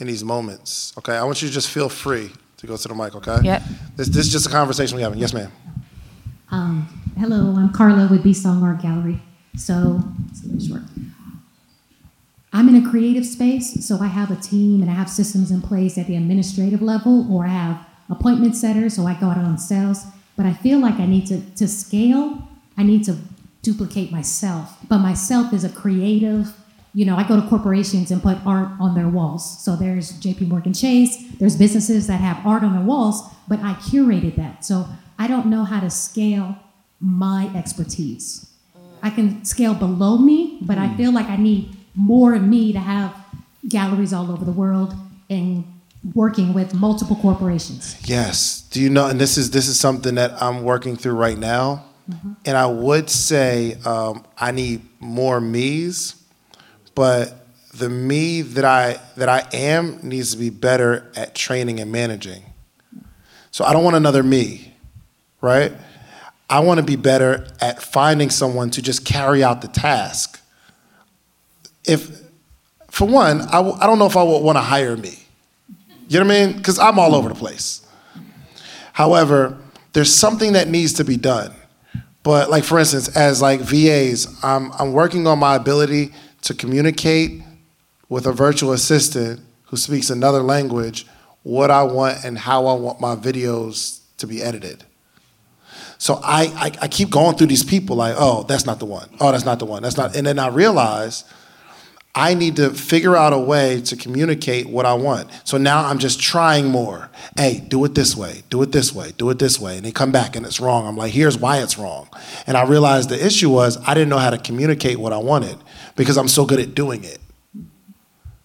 [SPEAKER 1] in these moments. Okay, I want you to just feel free to go to the mic. Okay.
[SPEAKER 2] Yep.
[SPEAKER 1] This this is just a conversation we're having. Yes, ma'am.
[SPEAKER 7] Um, hello, I'm Carla with B Song Art Gallery. So, it's short. I'm in a creative space, so I have a team and I have systems in place at the administrative level, or I have appointment setters, so I go out on sales. But I feel like I need to, to scale, I need to duplicate myself. But myself is a creative, you know, I go to corporations and put art on their walls. So there's JP Morgan Chase, there's businesses that have art on their walls, but I curated that. So I don't know how to scale my expertise. I can scale below me, but I feel like I need more of me to have galleries all over the world and working with multiple corporations.
[SPEAKER 1] Yes. Do you know? And this is this is something that I'm working through right now. And I would say um, I need more me's, but the me that I that I am needs to be better at training and managing. So I don't want another me, right? I want to be better at finding someone to just carry out the task. If, for one, I w- I don't know if I would want to hire me. You know what I mean? Because I'm all over the place. However, there's something that needs to be done. But like for instance, as like VAs, I'm I'm working on my ability to communicate with a virtual assistant who speaks another language what I want and how I want my videos to be edited. So I, I, I keep going through these people like, oh, that's not the one. Oh, that's not the one. That's not. And then I realize I need to figure out a way to communicate what I want. So now I'm just trying more. Hey, do it this way, do it this way, do it this way. And they come back and it's wrong. I'm like, here's why it's wrong. And I realized the issue was I didn't know how to communicate what I wanted because I'm so good at doing it.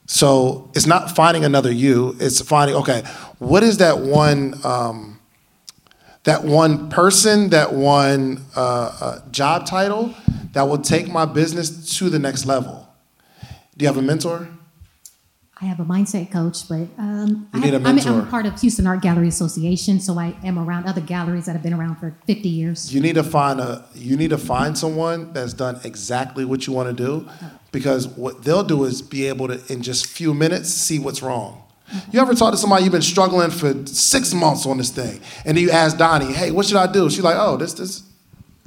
[SPEAKER 1] So it's not finding another you, it's finding, okay, what is that one um, that one person, that one uh, uh, job title that will take my business to the next level? Do you have a mentor?
[SPEAKER 7] I have a mindset coach, but um, I
[SPEAKER 1] have, a
[SPEAKER 7] I'm,
[SPEAKER 1] mentor.
[SPEAKER 7] I'm part of Houston Art Gallery Association, so I am around other galleries that have been around for 50 years.
[SPEAKER 1] You need to find a you need to find someone that's done exactly what you want to do because what they'll do is be able to in just few minutes see what's wrong. You ever talk to somebody you've been struggling for six months on this thing, and then you ask Donni, "Hey, what should I do?" She's like, "Oh, this, this."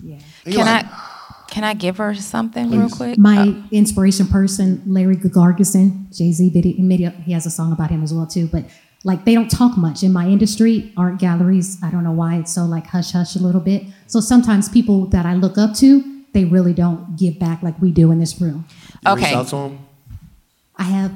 [SPEAKER 7] Yeah.
[SPEAKER 1] And you're
[SPEAKER 2] Can
[SPEAKER 1] like,
[SPEAKER 2] I can I give her something real quick?
[SPEAKER 7] My uh, inspiration person, Larry Gagosian, Jay Z video, he has a song about him as well too. But like they don't talk much in my industry, art galleries. I don't know why it's so like hush hush a little bit. So sometimes people that I look up to, they really don't give back like we do in this room.
[SPEAKER 1] you reached
[SPEAKER 2] Okay.
[SPEAKER 1] out to him.
[SPEAKER 7] I have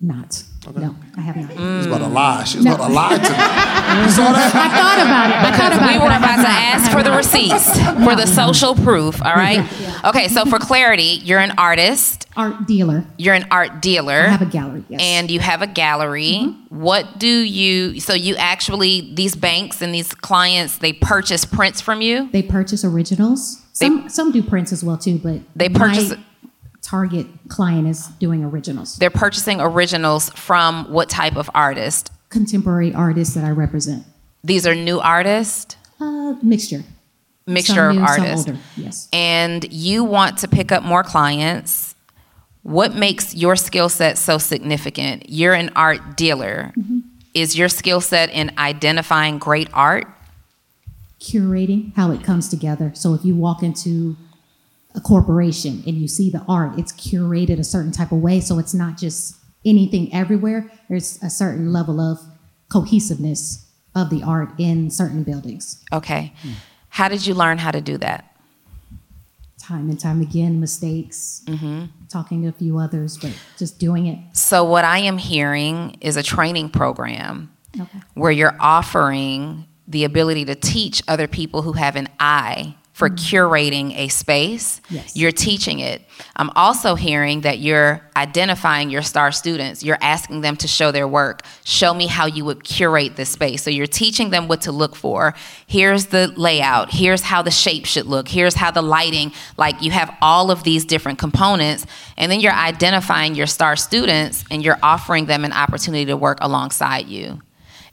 [SPEAKER 7] not. No, I have not.
[SPEAKER 1] She was about to lie. She's was about to lie to me. [LAUGHS] You saw that?
[SPEAKER 7] I thought about it. I thought
[SPEAKER 2] Because
[SPEAKER 7] about
[SPEAKER 2] we
[SPEAKER 7] it,
[SPEAKER 2] were
[SPEAKER 7] but
[SPEAKER 2] about to ask for the [LAUGHS] receipts for the social proof, all right? Okay, so for clarity, you're an artist,
[SPEAKER 7] art dealer.
[SPEAKER 2] you're an art dealer.
[SPEAKER 7] I have a gallery. Yes.
[SPEAKER 2] and you have a gallery. Mm-hmm. What do you? So you actually these banks and these clients they purchase prints from you.
[SPEAKER 7] They purchase originals. Some some do prints as well too, but
[SPEAKER 2] They purchase-
[SPEAKER 7] my target client is doing originals.
[SPEAKER 2] They're purchasing originals from what type of artist?
[SPEAKER 7] Contemporary artists that I represent.
[SPEAKER 2] These are new artists,
[SPEAKER 7] Uh, mixture.
[SPEAKER 2] mixture of artists,
[SPEAKER 7] Yes.
[SPEAKER 2] and you want to pick up more clients. What makes your skill set so significant? You're an art dealer.
[SPEAKER 7] Mm-hmm.
[SPEAKER 2] Is your skill set in identifying great art?
[SPEAKER 7] Curating how it comes together. So if you walk into a corporation and you see the art, it's curated a certain type of way. So it's not just anything everywhere. There's a certain level of cohesiveness of the art in certain buildings.
[SPEAKER 2] Okay. How did you learn how to do that?
[SPEAKER 7] Time and time again, mistakes, mm-hmm. talking to a few others, but just doing it.
[SPEAKER 2] So, what I am hearing is a training program
[SPEAKER 7] Okay.
[SPEAKER 2] where you're offering the ability to teach other people who have an eye for mm-hmm. curating a space.
[SPEAKER 7] Yes.
[SPEAKER 2] You're teaching it. I'm also hearing that you're identifying your star students. You're asking them to show their work. Show me how you would curate this space. So you're teaching them what to look for. Here's the layout. Here's how the shape should look. Here's how the lighting, like you have all of these different components. And then you're identifying your star students and you're offering them an opportunity to work alongside you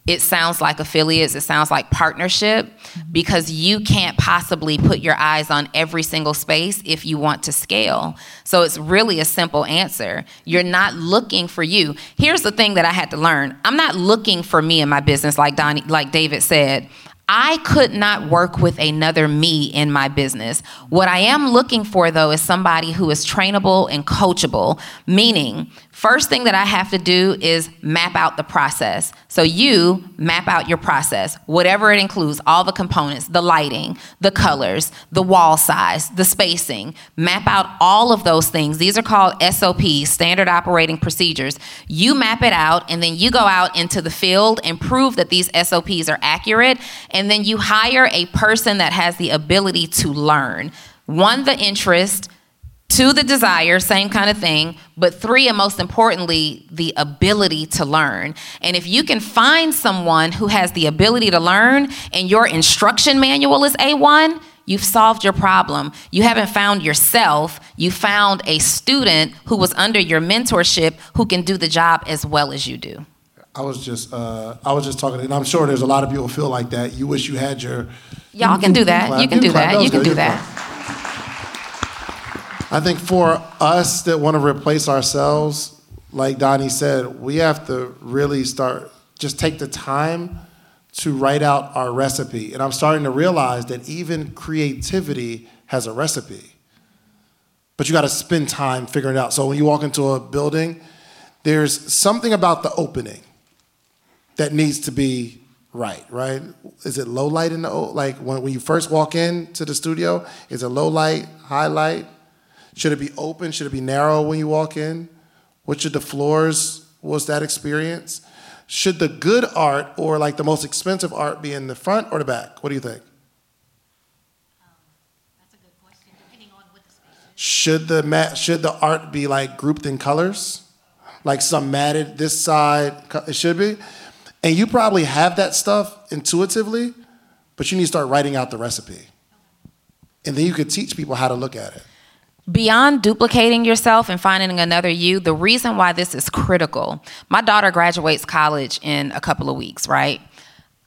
[SPEAKER 2] it sounds like affiliates, it sounds like partnership, because you can't possibly put your eyes on every single space if you want to scale. So it's really a simple answer. You're not looking for you. Here's the thing that I had to learn I'm not looking for me in my business, like, Donni, like David said. I could not work with another me in my business. What I am looking for, though, is somebody who is trainable and coachable, meaning, first thing that I have to do is map out the process. So, you map out your process, whatever it includes, all the components, the lighting, the colors, the wall size, the spacing. Map out all of those things. These are called SOPs, standard operating procedures. You map it out, and then you go out into the field and prove that these SOPs are accurate. And then you hire a person that has the ability to learn. One, the interest, two, the desire, same kind of thing, but three, and most importantly, the ability to learn. And if you can find someone who has the ability to learn and your instruction manual is A1, you've solved your problem. You haven't found yourself, you found a student who was under your mentorship who can do the job as well as you do.
[SPEAKER 1] I was just, uh, I was just talking, and I'm sure there's a lot of people who feel like that. You wish you had your.
[SPEAKER 2] Y'all can do that. You can do that. You can do that.
[SPEAKER 1] I think for us that want to replace ourselves, like Donni said, we have to really start, just take the time to write out our recipe. And I'm starting to realize that even creativity has a recipe. But you got to spend time figuring it out. So when you walk into a building, there's something about the opening that needs to be right, right? Is it low light in the, like when, when you first walk into the studio, is it low light, high light? Should it be open? Should it be narrow when you walk in? What should the floors, what's that experience? Should the good art or like the most expensive art be in the front or the back? What do you think? Should the mat, should the art be like grouped in colors? Like some matted this side, it should be. And you probably have that stuff intuitively, but you need to start writing out the recipe. And then you could teach people how to look at it.
[SPEAKER 2] Beyond duplicating yourself and finding another you, the reason why this is critical. My daughter graduates college in a couple of weeks, right?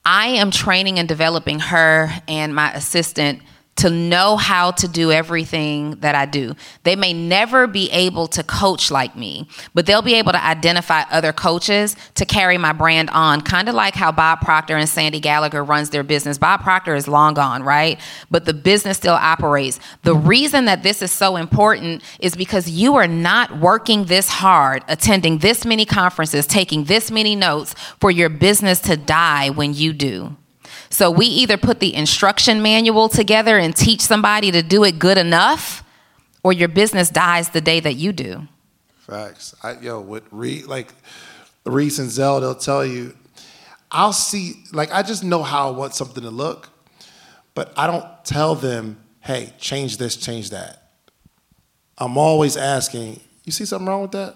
[SPEAKER 2] I am training and developing her and my assistant to know how to do everything that I do. They may never be able to coach like me, but they'll be able to identify other coaches to carry my brand on, kind of like how Bob Proctor and Sandy Gallagher runs their business. Bob Proctor is long gone, right? But the business still operates. The reason that this is so important is because you are not working this hard, attending this many conferences, taking this many notes for your business to die when you do. So we either put the instruction manual together and teach somebody to do it good enough, or your business dies the day that you do.
[SPEAKER 1] Facts. I, yo, with Reed, like Reese and Zell, they'll tell you, I'll see, like, I just know how I want something to look, but I don't tell them, hey, change this, change that. I'm always asking, you see something wrong with that?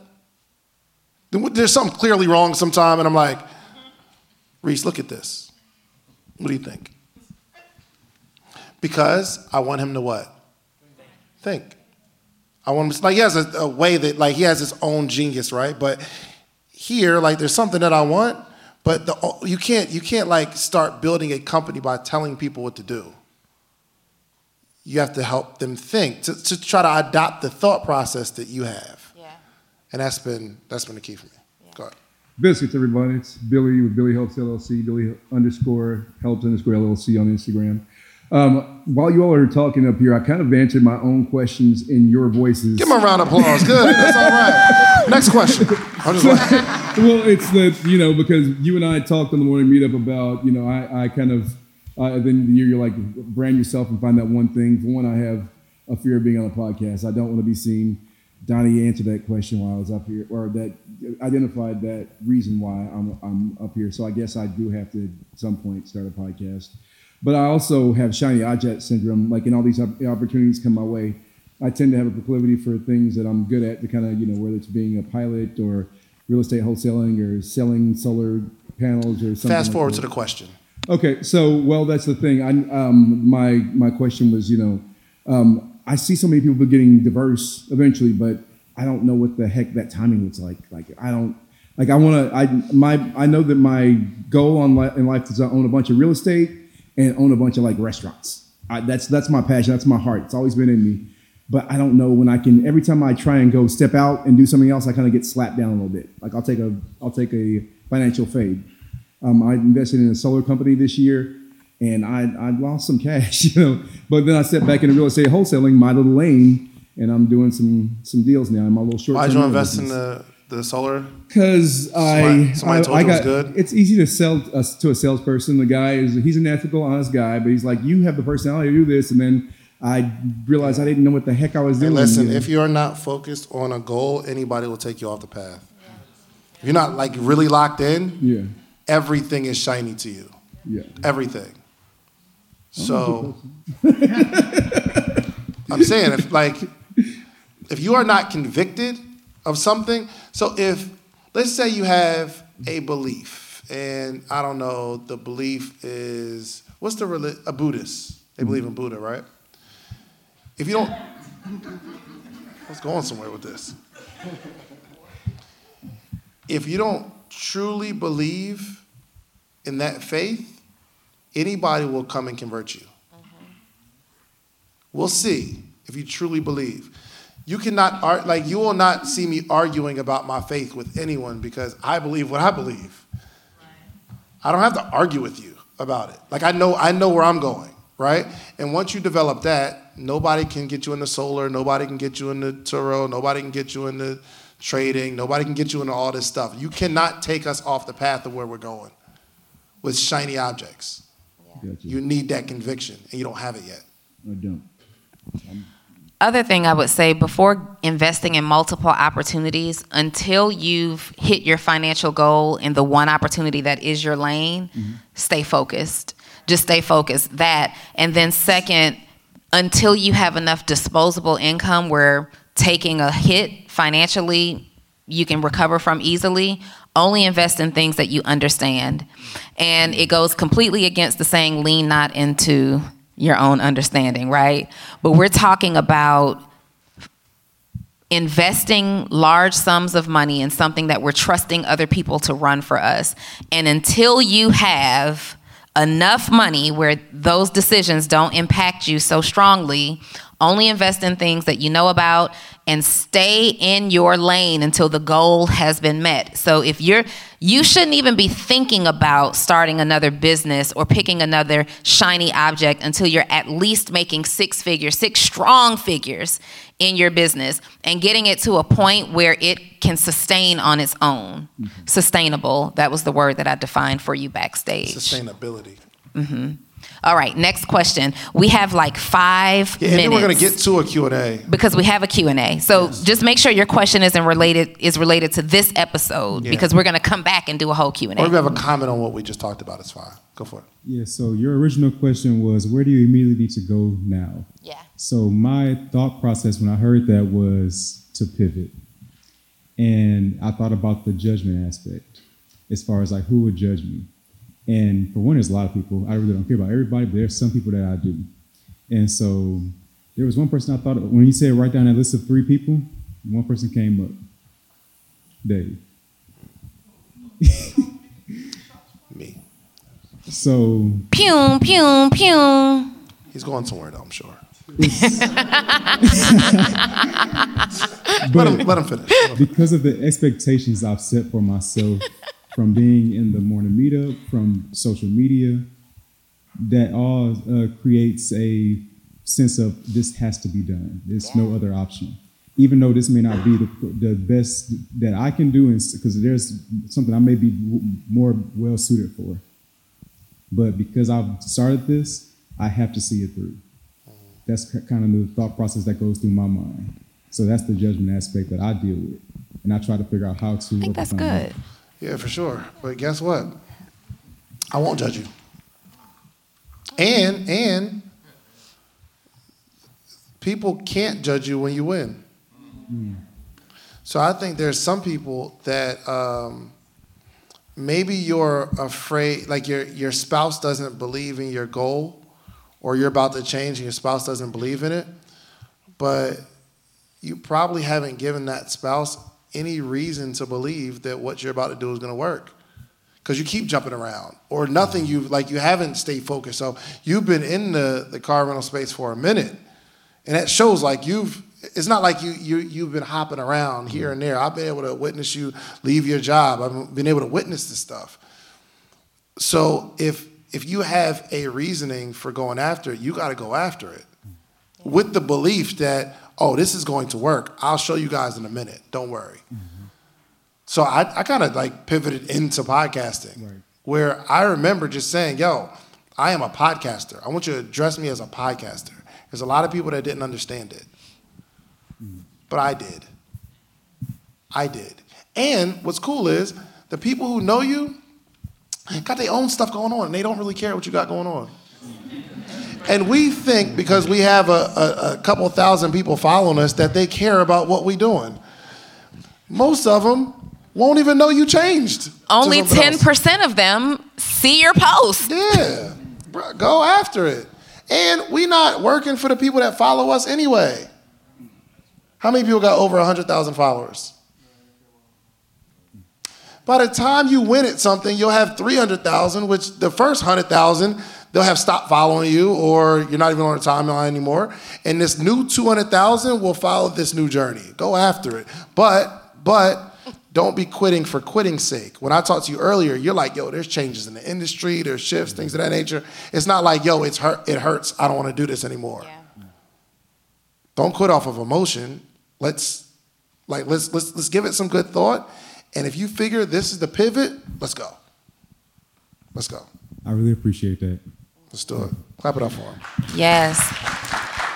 [SPEAKER 1] There's something clearly wrong sometime, and I'm like, Reese, look at this. What do you think? Because I want him to what? Think. I want him to, like he has a, a way that like he has his own genius, right? But here, like there's something that I want, but the, you can't you can't like start building a company by telling people what to do. You have to help them think to, to try to adopt the thought process that you have.
[SPEAKER 2] Yeah.
[SPEAKER 1] And that's been that's been the key for me.
[SPEAKER 8] Biscuits, everybody. It's Billy with Billy Helps LLC, Billy underscore Helps underscore LLC on Instagram. Um, while you all are talking up here, I kind of answered my own questions in your voices.
[SPEAKER 1] Give him a round of applause. Good. That's all right. Next question. Like, [LAUGHS]
[SPEAKER 8] well, it's the you know because you and I talked on the morning meetup about you know I, I kind of uh, then the year you're like brand yourself and find that one thing. For one, I have a fear of being on a podcast. I don't want to be seen. Donni answered that question while I was up here, or that identified that reason why I'm I'm up here. So I guess I do have to at some point start a podcast. But I also have shiny object syndrome. Like in all these opportunities come my way, I tend to have a proclivity for things that I'm good at. To kind of you know whether it's being a pilot or real estate wholesaling or selling solar panels or something.
[SPEAKER 1] Fast
[SPEAKER 8] like
[SPEAKER 1] forward
[SPEAKER 8] that.
[SPEAKER 1] to the question.
[SPEAKER 8] Okay, so well, that's the thing. I um, my my question was, you know, um, I see so many people getting diverse eventually, but I don't know what the heck that timing looks like. Like I don't like I want to. I my I know that my goal on li- in life is to own a bunch of real estate and own a bunch of like restaurants. I, that's that's my passion. That's my heart. It's always been in me. But I don't know when I can. Every time I try and go step out and do something else, I kind of get slapped down a little bit. Like I'll take a I'll take a financial fade. Um, I invested in a solar company this year, and I I lost some cash, [LAUGHS] you know. But then I stepped back into real estate wholesaling, my little lane, and I'm doing some some deals now in my little short.
[SPEAKER 1] Why'd you invest in the, the solar?
[SPEAKER 8] Because I,
[SPEAKER 1] Somebody-
[SPEAKER 8] I,
[SPEAKER 1] told
[SPEAKER 8] I
[SPEAKER 1] you it was
[SPEAKER 8] got
[SPEAKER 1] good?
[SPEAKER 8] it's easy to sell us to a salesperson. The guy is he's an ethical, honest guy, but he's like, you have the personality to do this, and then I realized I didn't know what the heck I was doing.
[SPEAKER 1] listen,
[SPEAKER 8] you
[SPEAKER 1] if you're not focused on a goal, anybody will take you off the path. If you're not like really locked in,
[SPEAKER 8] yeah,
[SPEAKER 1] everything is shiny to you.
[SPEAKER 8] yeah.
[SPEAKER 1] Everything. So I'm saying if like if you are not convicted of something, so if let's say you have a belief and I don't know, the belief is what's the reli- a Buddhist. They believe in Buddha, right? If you don't I was going somewhere with this. If you don't truly believe in that faith, anybody will come and convert you. Mm-hmm. We'll see if you truly believe. You cannot like you will not see me arguing about my faith with anyone because I believe what I believe. I don't have to argue with you about it. Like I know I know where I'm going, right? And once you develop that, nobody can get you into solar, nobody can get you into Turo, nobody can get you into trading, nobody can get you into all this stuff. You cannot take us off the path of where we're going with shiny objects.
[SPEAKER 8] Gotcha.
[SPEAKER 1] You need that conviction, and you don't have it yet.
[SPEAKER 8] I don't.
[SPEAKER 2] Other thing I would say before investing in multiple opportunities, until you've hit your financial goal in the one opportunity that is your lane, mm-hmm. stay focused. Just stay focused. That. And then, second, until you have enough disposable income where taking a hit financially you can recover from easily, only invest in things that you understand. And it goes completely against the saying, lean not into your own understanding, right? But we're talking about investing large sums of money in something that we're trusting other people to run for us. And until you have enough money where those decisions don't impact you so strongly, only invest in things that you know about and stay in your lane until the goal has been met. So if you're you shouldn't even be thinking about starting another business or picking another shiny object until you're at least making six figures, six strong figures in your business and getting it to a point where it can sustain on its own. Mm-hmm. Sustainable, that was the word that I defined for you backstage.
[SPEAKER 1] Sustainability. Mm-hmm.
[SPEAKER 2] All right, next question. We have like 5
[SPEAKER 1] Yeah, and
[SPEAKER 2] minutes
[SPEAKER 1] then we're gonna get to a Q&A.
[SPEAKER 2] because we have a Q&A. So just make sure your question isn't related is related to this episode
[SPEAKER 1] Yeah.
[SPEAKER 2] because we're going to come back and do a whole Q&A.
[SPEAKER 1] Or if you have a comment on what we just talked about, it's fine. Go for it.
[SPEAKER 9] Yeah, so your original question was where do you immediately need to go now?
[SPEAKER 2] Yeah.
[SPEAKER 9] So my thought process when I heard that was to pivot. And I thought about the judgment aspect as far as like who would judge me. And for one, there's a lot of people. I really don't care about everybody, but there's some people that I do. And so there was one person I thought of, when you said write down that list of three people, one person came up. Dave. [LAUGHS]
[SPEAKER 1] Me.
[SPEAKER 9] So
[SPEAKER 2] Pew, pew, pew.
[SPEAKER 1] He's going somewhere though, I'm sure. [LAUGHS]
[SPEAKER 9] but
[SPEAKER 1] Let him, let him finish. Let him-
[SPEAKER 9] because of the expectations I've set for myself from being in the morning meetup, from social media, that all uh, creates a sense of this has to be done. There's no other option. Even though this may not be the, the best that I can do, because there's something I may be w- more well suited for. But because I've started this, I have to see it through. That's kind of the thought process that goes through my mind. So that's the judgment aspect that I deal with. And I try to figure out how to.
[SPEAKER 2] I think that's
[SPEAKER 9] overcome that.
[SPEAKER 1] Yeah, for sure. But guess what? I won't judge you. And and people can't judge you when you win. So I think there's some people that um, maybe you're afraid, like your your spouse doesn't believe in your goal, or you're about to change and your spouse doesn't believe in it, but you probably haven't given that spouse any reason to believe that what you're about to do is going to work. Because you keep jumping around or nothing You've like you haven't stayed focused. So you've been in the, the car rental space for a minute and that shows like you've it's not like you, you you've been hopping around here and there. I've been able to witness you leave your job. I've been able to witness this stuff. So if if you have a reasoning for going after it you got to go after it. With the belief that oh this is going to work i'll show you guys in a minute don't worry so I, I kind of like pivoted into podcasting, where I remember just saying, "Yo, I am a podcaster. I want you to address me as a podcaster." There's a lot of people that didn't understand it, but I did. I did. And what's cool is the people who know you got their own stuff going on, and they don't really care what you got going on. And we think because we have a, a, a couple thousand people following us that they care about what we're doing. Most of them won't even know you changed.
[SPEAKER 2] Only
[SPEAKER 1] something
[SPEAKER 2] ten
[SPEAKER 1] else.
[SPEAKER 2] percent of them see your post.
[SPEAKER 1] Yeah, Bruh, go after it. And we not working for the people that follow us anyway. How many people got over 100,000 followers? By the time you win at something, you'll have 300,000, which the first 100,000, they'll have stopped following you or you're not even on the timeline anymore. And this new 200,000 will follow this new journey. Go after it. But, but, don't be quitting for quitting's sake. When I talked to you earlier, you're like, yo, there's changes in the industry, there's shifts, things of that nature. It's not like, yo, it's hurt, it hurts, I don't want to do this anymore. Don't quit off of emotion. Let's like let's let's let's give it some good thought. And if you figure this is the pivot, let's go. Let's go.
[SPEAKER 9] I really appreciate that.
[SPEAKER 1] Let's do it. Clap it up for him.
[SPEAKER 2] Yes.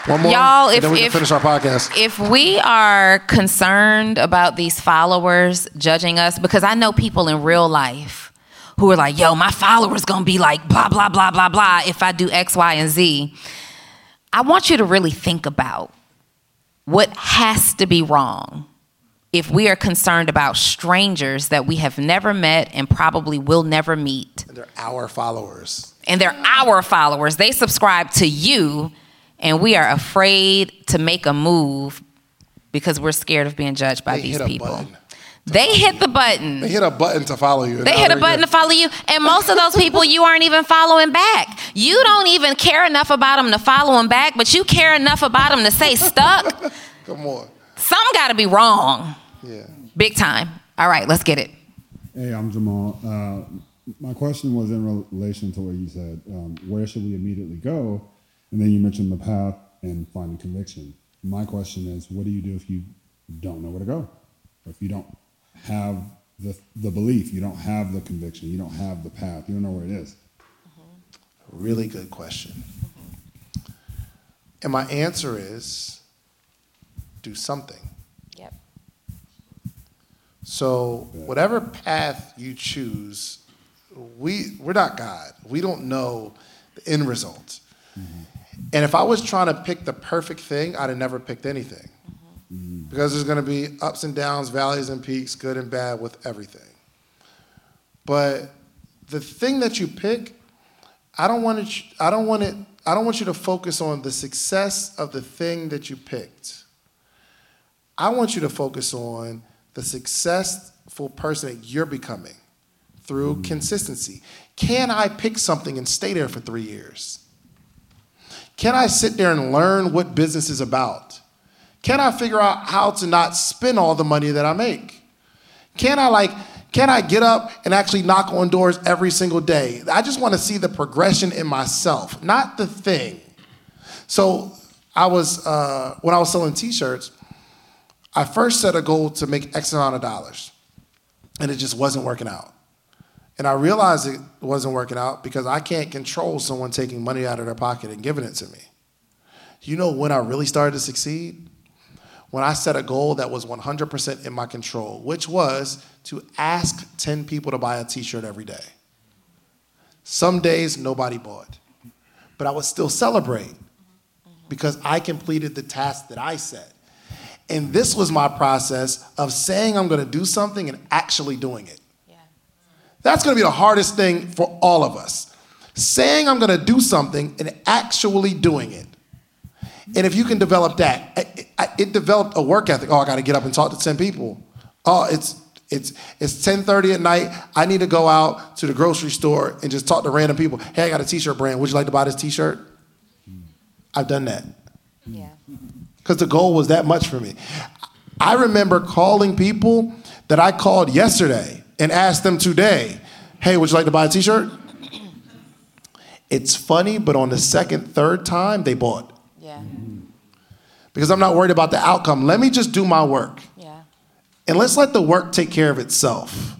[SPEAKER 1] One more,
[SPEAKER 2] Y'all, if-
[SPEAKER 1] then we can
[SPEAKER 2] if-
[SPEAKER 1] finish our podcast.
[SPEAKER 2] If we are concerned about these followers judging us, because I know people in real life who are like, yo, my followers gonna be like blah, blah, blah, blah, blah if I do X, Y, and Z. I want you to really think about what has to be wrong if we are concerned about strangers that we have never met and probably will never meet
[SPEAKER 1] And they're our followers.
[SPEAKER 2] And they're our followers. They subscribe to you, and we are afraid to make a move because we're scared of being judged by
[SPEAKER 1] They
[SPEAKER 2] these
[SPEAKER 1] hit a
[SPEAKER 2] people.
[SPEAKER 1] button.
[SPEAKER 2] They hit the button.
[SPEAKER 1] They hit a button to follow you.
[SPEAKER 2] They hit a
[SPEAKER 1] they're
[SPEAKER 2] button to follow you, and most of those [LAUGHS] people you aren't even following back. You don't even care enough about them to follow them back, but you care enough about them to say stuck. [LAUGHS]
[SPEAKER 1] Come on.
[SPEAKER 2] Some got to be wrong,
[SPEAKER 1] Yeah.
[SPEAKER 2] big time. All right, let's get it.
[SPEAKER 10] Hey, I'm Jamal. Uh, my question was in relation to what you said. Um, where should we immediately go? And then you mentioned the path and finding conviction. My question is, what do you do if you don't know where to go? Or if you don't have the, the belief, you don't have the conviction, you don't have the path, you don't know where it is?
[SPEAKER 1] Really good question. And my answer is do something.
[SPEAKER 2] Yep.
[SPEAKER 1] So whatever path you choose, we we're not God. We don't know the end result. And if I was trying to pick the perfect thing, I'd have never picked anything. Because there's going to be ups and downs, valleys and peaks, good and bad with everything. But the thing that you pick, I don't want it, I don't want it, I don't want you to focus on the success of the thing that you picked. I want you to focus on the successful person that you're becoming through consistency. Can I pick something and stay there for three years? Can I sit there and learn what business is about? Can I figure out how to not spend all the money that I make? Can I like Can I get up and actually knock on doors every single day? I just want to see the progression in myself, not the thing. So I was uh, when I was selling T-shirts, I first set a goal to make X amount of dollars, and it just wasn't working out. And I realized it wasn't working out because I can't control someone taking money out of their pocket and giving it to me. You know when I really started to succeed? When I set a goal that was 100% in my control, which was to ask 10 people to buy a t shirt every day. Some days nobody bought, but I would still celebrate because I completed the task that I set. And this was my process of saying I'm gonna do something and actually doing it. That's gonna be the hardest thing for all of us. Saying I'm gonna do something and actually doing it. And if you can develop that, it, it, developed a work ethic. Oh, I gotta get up and talk to 10 people. Oh, it's it's it's 10:30 at night. I need to go out to the grocery store and just talk to random people. Hey, I got a t-shirt brand. Would you like to buy this t-shirt? I've done that.
[SPEAKER 2] Yeah.
[SPEAKER 1] Because the goal was that much for me. I remember calling people that I called yesterday and ask them today, hey, would you like to buy a t-shirt? It's funny, but on the second, third time, they bought.
[SPEAKER 2] Yeah.
[SPEAKER 1] Because I'm not worried about the outcome. Let me just do my work.
[SPEAKER 2] Yeah.
[SPEAKER 1] And let's let the work take care of itself.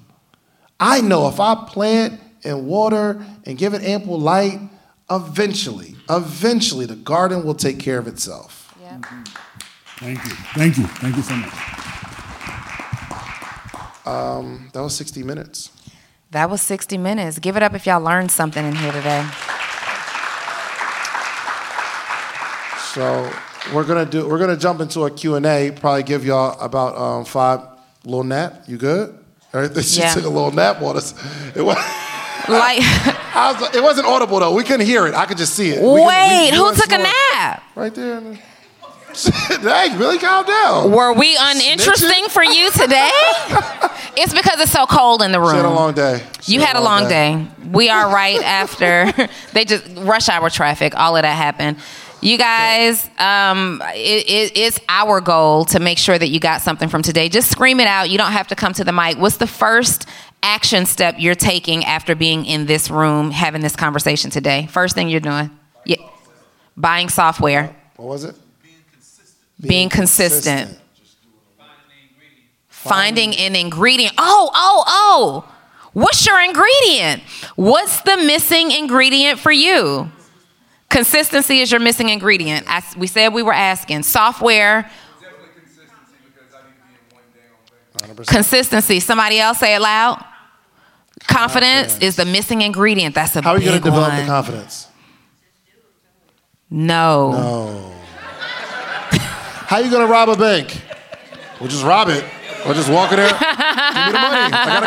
[SPEAKER 1] I know if I plant and water and give it ample light, eventually, eventually the garden will take care of itself.
[SPEAKER 2] Yeah.
[SPEAKER 10] Thank you. Thank you. Thank you so much.
[SPEAKER 1] Um, that was 60 minutes.
[SPEAKER 2] That was 60 minutes. Give it up if y'all learned something in here today.
[SPEAKER 1] So we're gonna do. We're gonna jump into a Q and A. Probably give y'all about um, five little nap. You good? Everything. She [LAUGHS]
[SPEAKER 2] Yeah.
[SPEAKER 1] took a little nap on us. It was.
[SPEAKER 2] Like, [LAUGHS]
[SPEAKER 1] I was, it wasn't audible though. We couldn't hear it. I could just see it. We could-
[SPEAKER 2] wait,
[SPEAKER 1] we-
[SPEAKER 2] who
[SPEAKER 1] we
[SPEAKER 2] took a nap?
[SPEAKER 1] Right there. [LAUGHS] Dang, really calm down.
[SPEAKER 2] Were we uninteresting for you today? [LAUGHS] it's because it's so cold in the room.
[SPEAKER 1] She had a long day. She
[SPEAKER 2] You had a long day. We are right [LAUGHS] after they just rush hour traffic. All of that happened. You guys, um, it, it, it's our goal to make sure that you got something from today. Just scream it out. You don't have to come to the mic. What's the first action step you're taking after being in this room having this conversation today? First thing you're doing, yeah, buying software,
[SPEAKER 1] What was it?
[SPEAKER 2] Being consistent, finding an ingredient. Oh, oh, oh. What's your ingredient? What's the missing ingredient for you? Consistency is your missing ingredient. I, we said we were asking. Software. Consistency. Somebody else say it loud. Confidence, is the missing ingredient. That's a
[SPEAKER 1] How are you gonna develop
[SPEAKER 2] one.
[SPEAKER 1] the confidence?
[SPEAKER 2] no.
[SPEAKER 1] No. How you gonna rob a bank? We'll just rob it. Or just walk in there. Give me the money. I got a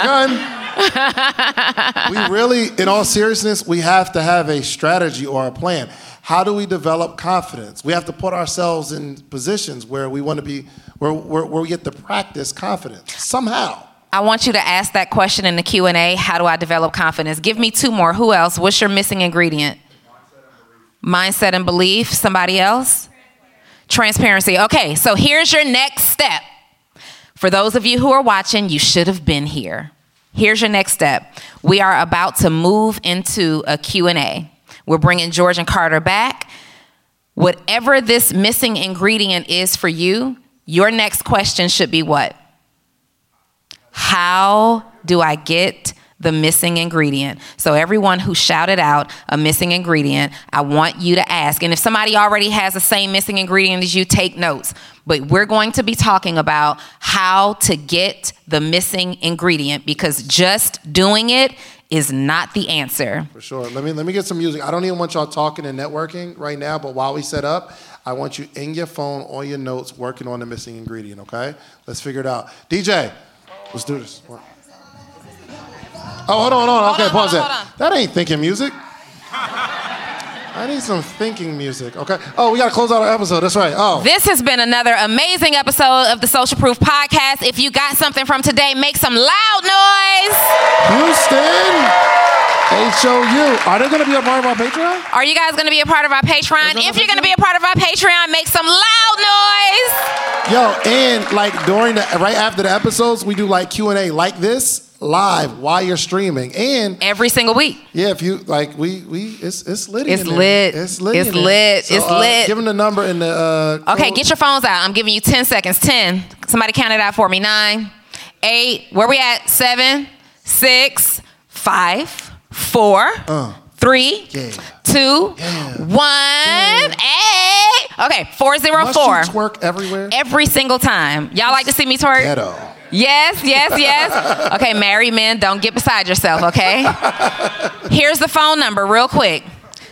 [SPEAKER 1] gun. we really, in all seriousness, we have to have a strategy or a plan. How do we develop confidence? We have to put ourselves in positions where we want to be, where, where, where we get to practice confidence somehow.
[SPEAKER 2] I want you to ask that question in the Q&A. How do I develop confidence? Give me two more. Who else? What's your missing ingredient? Mindset and belief. Somebody else? Transparency. Okay, so here's your next step. For those of you who are watching, you should have been here. Here's your next step. We are about to move into a Q&A. We're bringing George and Carter back. Whatever this missing ingredient is for you, your next question should be what? How do I get the missing ingredient? So, everyone who shouted out a missing ingredient, I want you to ask. And if somebody already has the same missing ingredient as you, take notes. But we're going to be talking about how to get the missing ingredient because just doing it is not the answer.
[SPEAKER 1] For sure. Let me let me get some music. I don't even want y'all talking and networking right now, but while we set up, I want you in your phone, on your notes, working on the missing ingredient, okay? Let's figure it out. DJ, let's do this. Oh, hold on, hold on. Okay,
[SPEAKER 2] on,
[SPEAKER 1] pause
[SPEAKER 2] hold
[SPEAKER 1] that. That ain't thinking music. I need some thinking music, okay? Oh, we gotta close out our episode. That's right. Oh.
[SPEAKER 2] This has been another amazing episode of the Social Proof Podcast. If you got something from today, make some loud noise.
[SPEAKER 1] Houston, HOU. Are they gonna be a part of our Patreon?
[SPEAKER 2] Are you guys going to be a part of our Patreon? If you're going to be a part of our Patreon, make some loud noise.
[SPEAKER 1] Yo, and like during the right after the episodes, we do like Q and A like this live while you're streaming. And
[SPEAKER 2] every single week.
[SPEAKER 1] Yeah, if you like, we we it's it's lit.
[SPEAKER 2] It's lit.
[SPEAKER 1] It's lit.
[SPEAKER 2] It's lit.
[SPEAKER 1] So,
[SPEAKER 2] It's
[SPEAKER 1] uh,
[SPEAKER 2] lit.
[SPEAKER 1] Give them the number in the. Uh,
[SPEAKER 2] Okay,
[SPEAKER 1] code.
[SPEAKER 2] get your phones out. I'm giving you 10 seconds. 10. Somebody count it out for me. Nine, eight. Where we at? Seven, six, five, four, three, two, one, eight. Okay, four zero
[SPEAKER 1] Must
[SPEAKER 2] four.
[SPEAKER 1] you twerk everywhere.
[SPEAKER 2] Every single time. Y'all like to see me twerk?
[SPEAKER 1] Ghetto.
[SPEAKER 2] Yes, yes, yes. Okay, married men, don't get beside yourself, okay? Here's the phone number, real quick.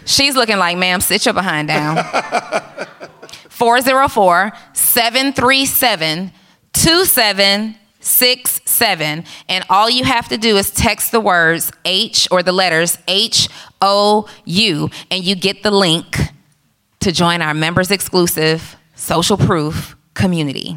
[SPEAKER 2] She's looking like, ma'am, sit your behind down. 404 737 2767. And all you have to do is text the words H or the letters H O U, and you get the link to join our members exclusive social proof community.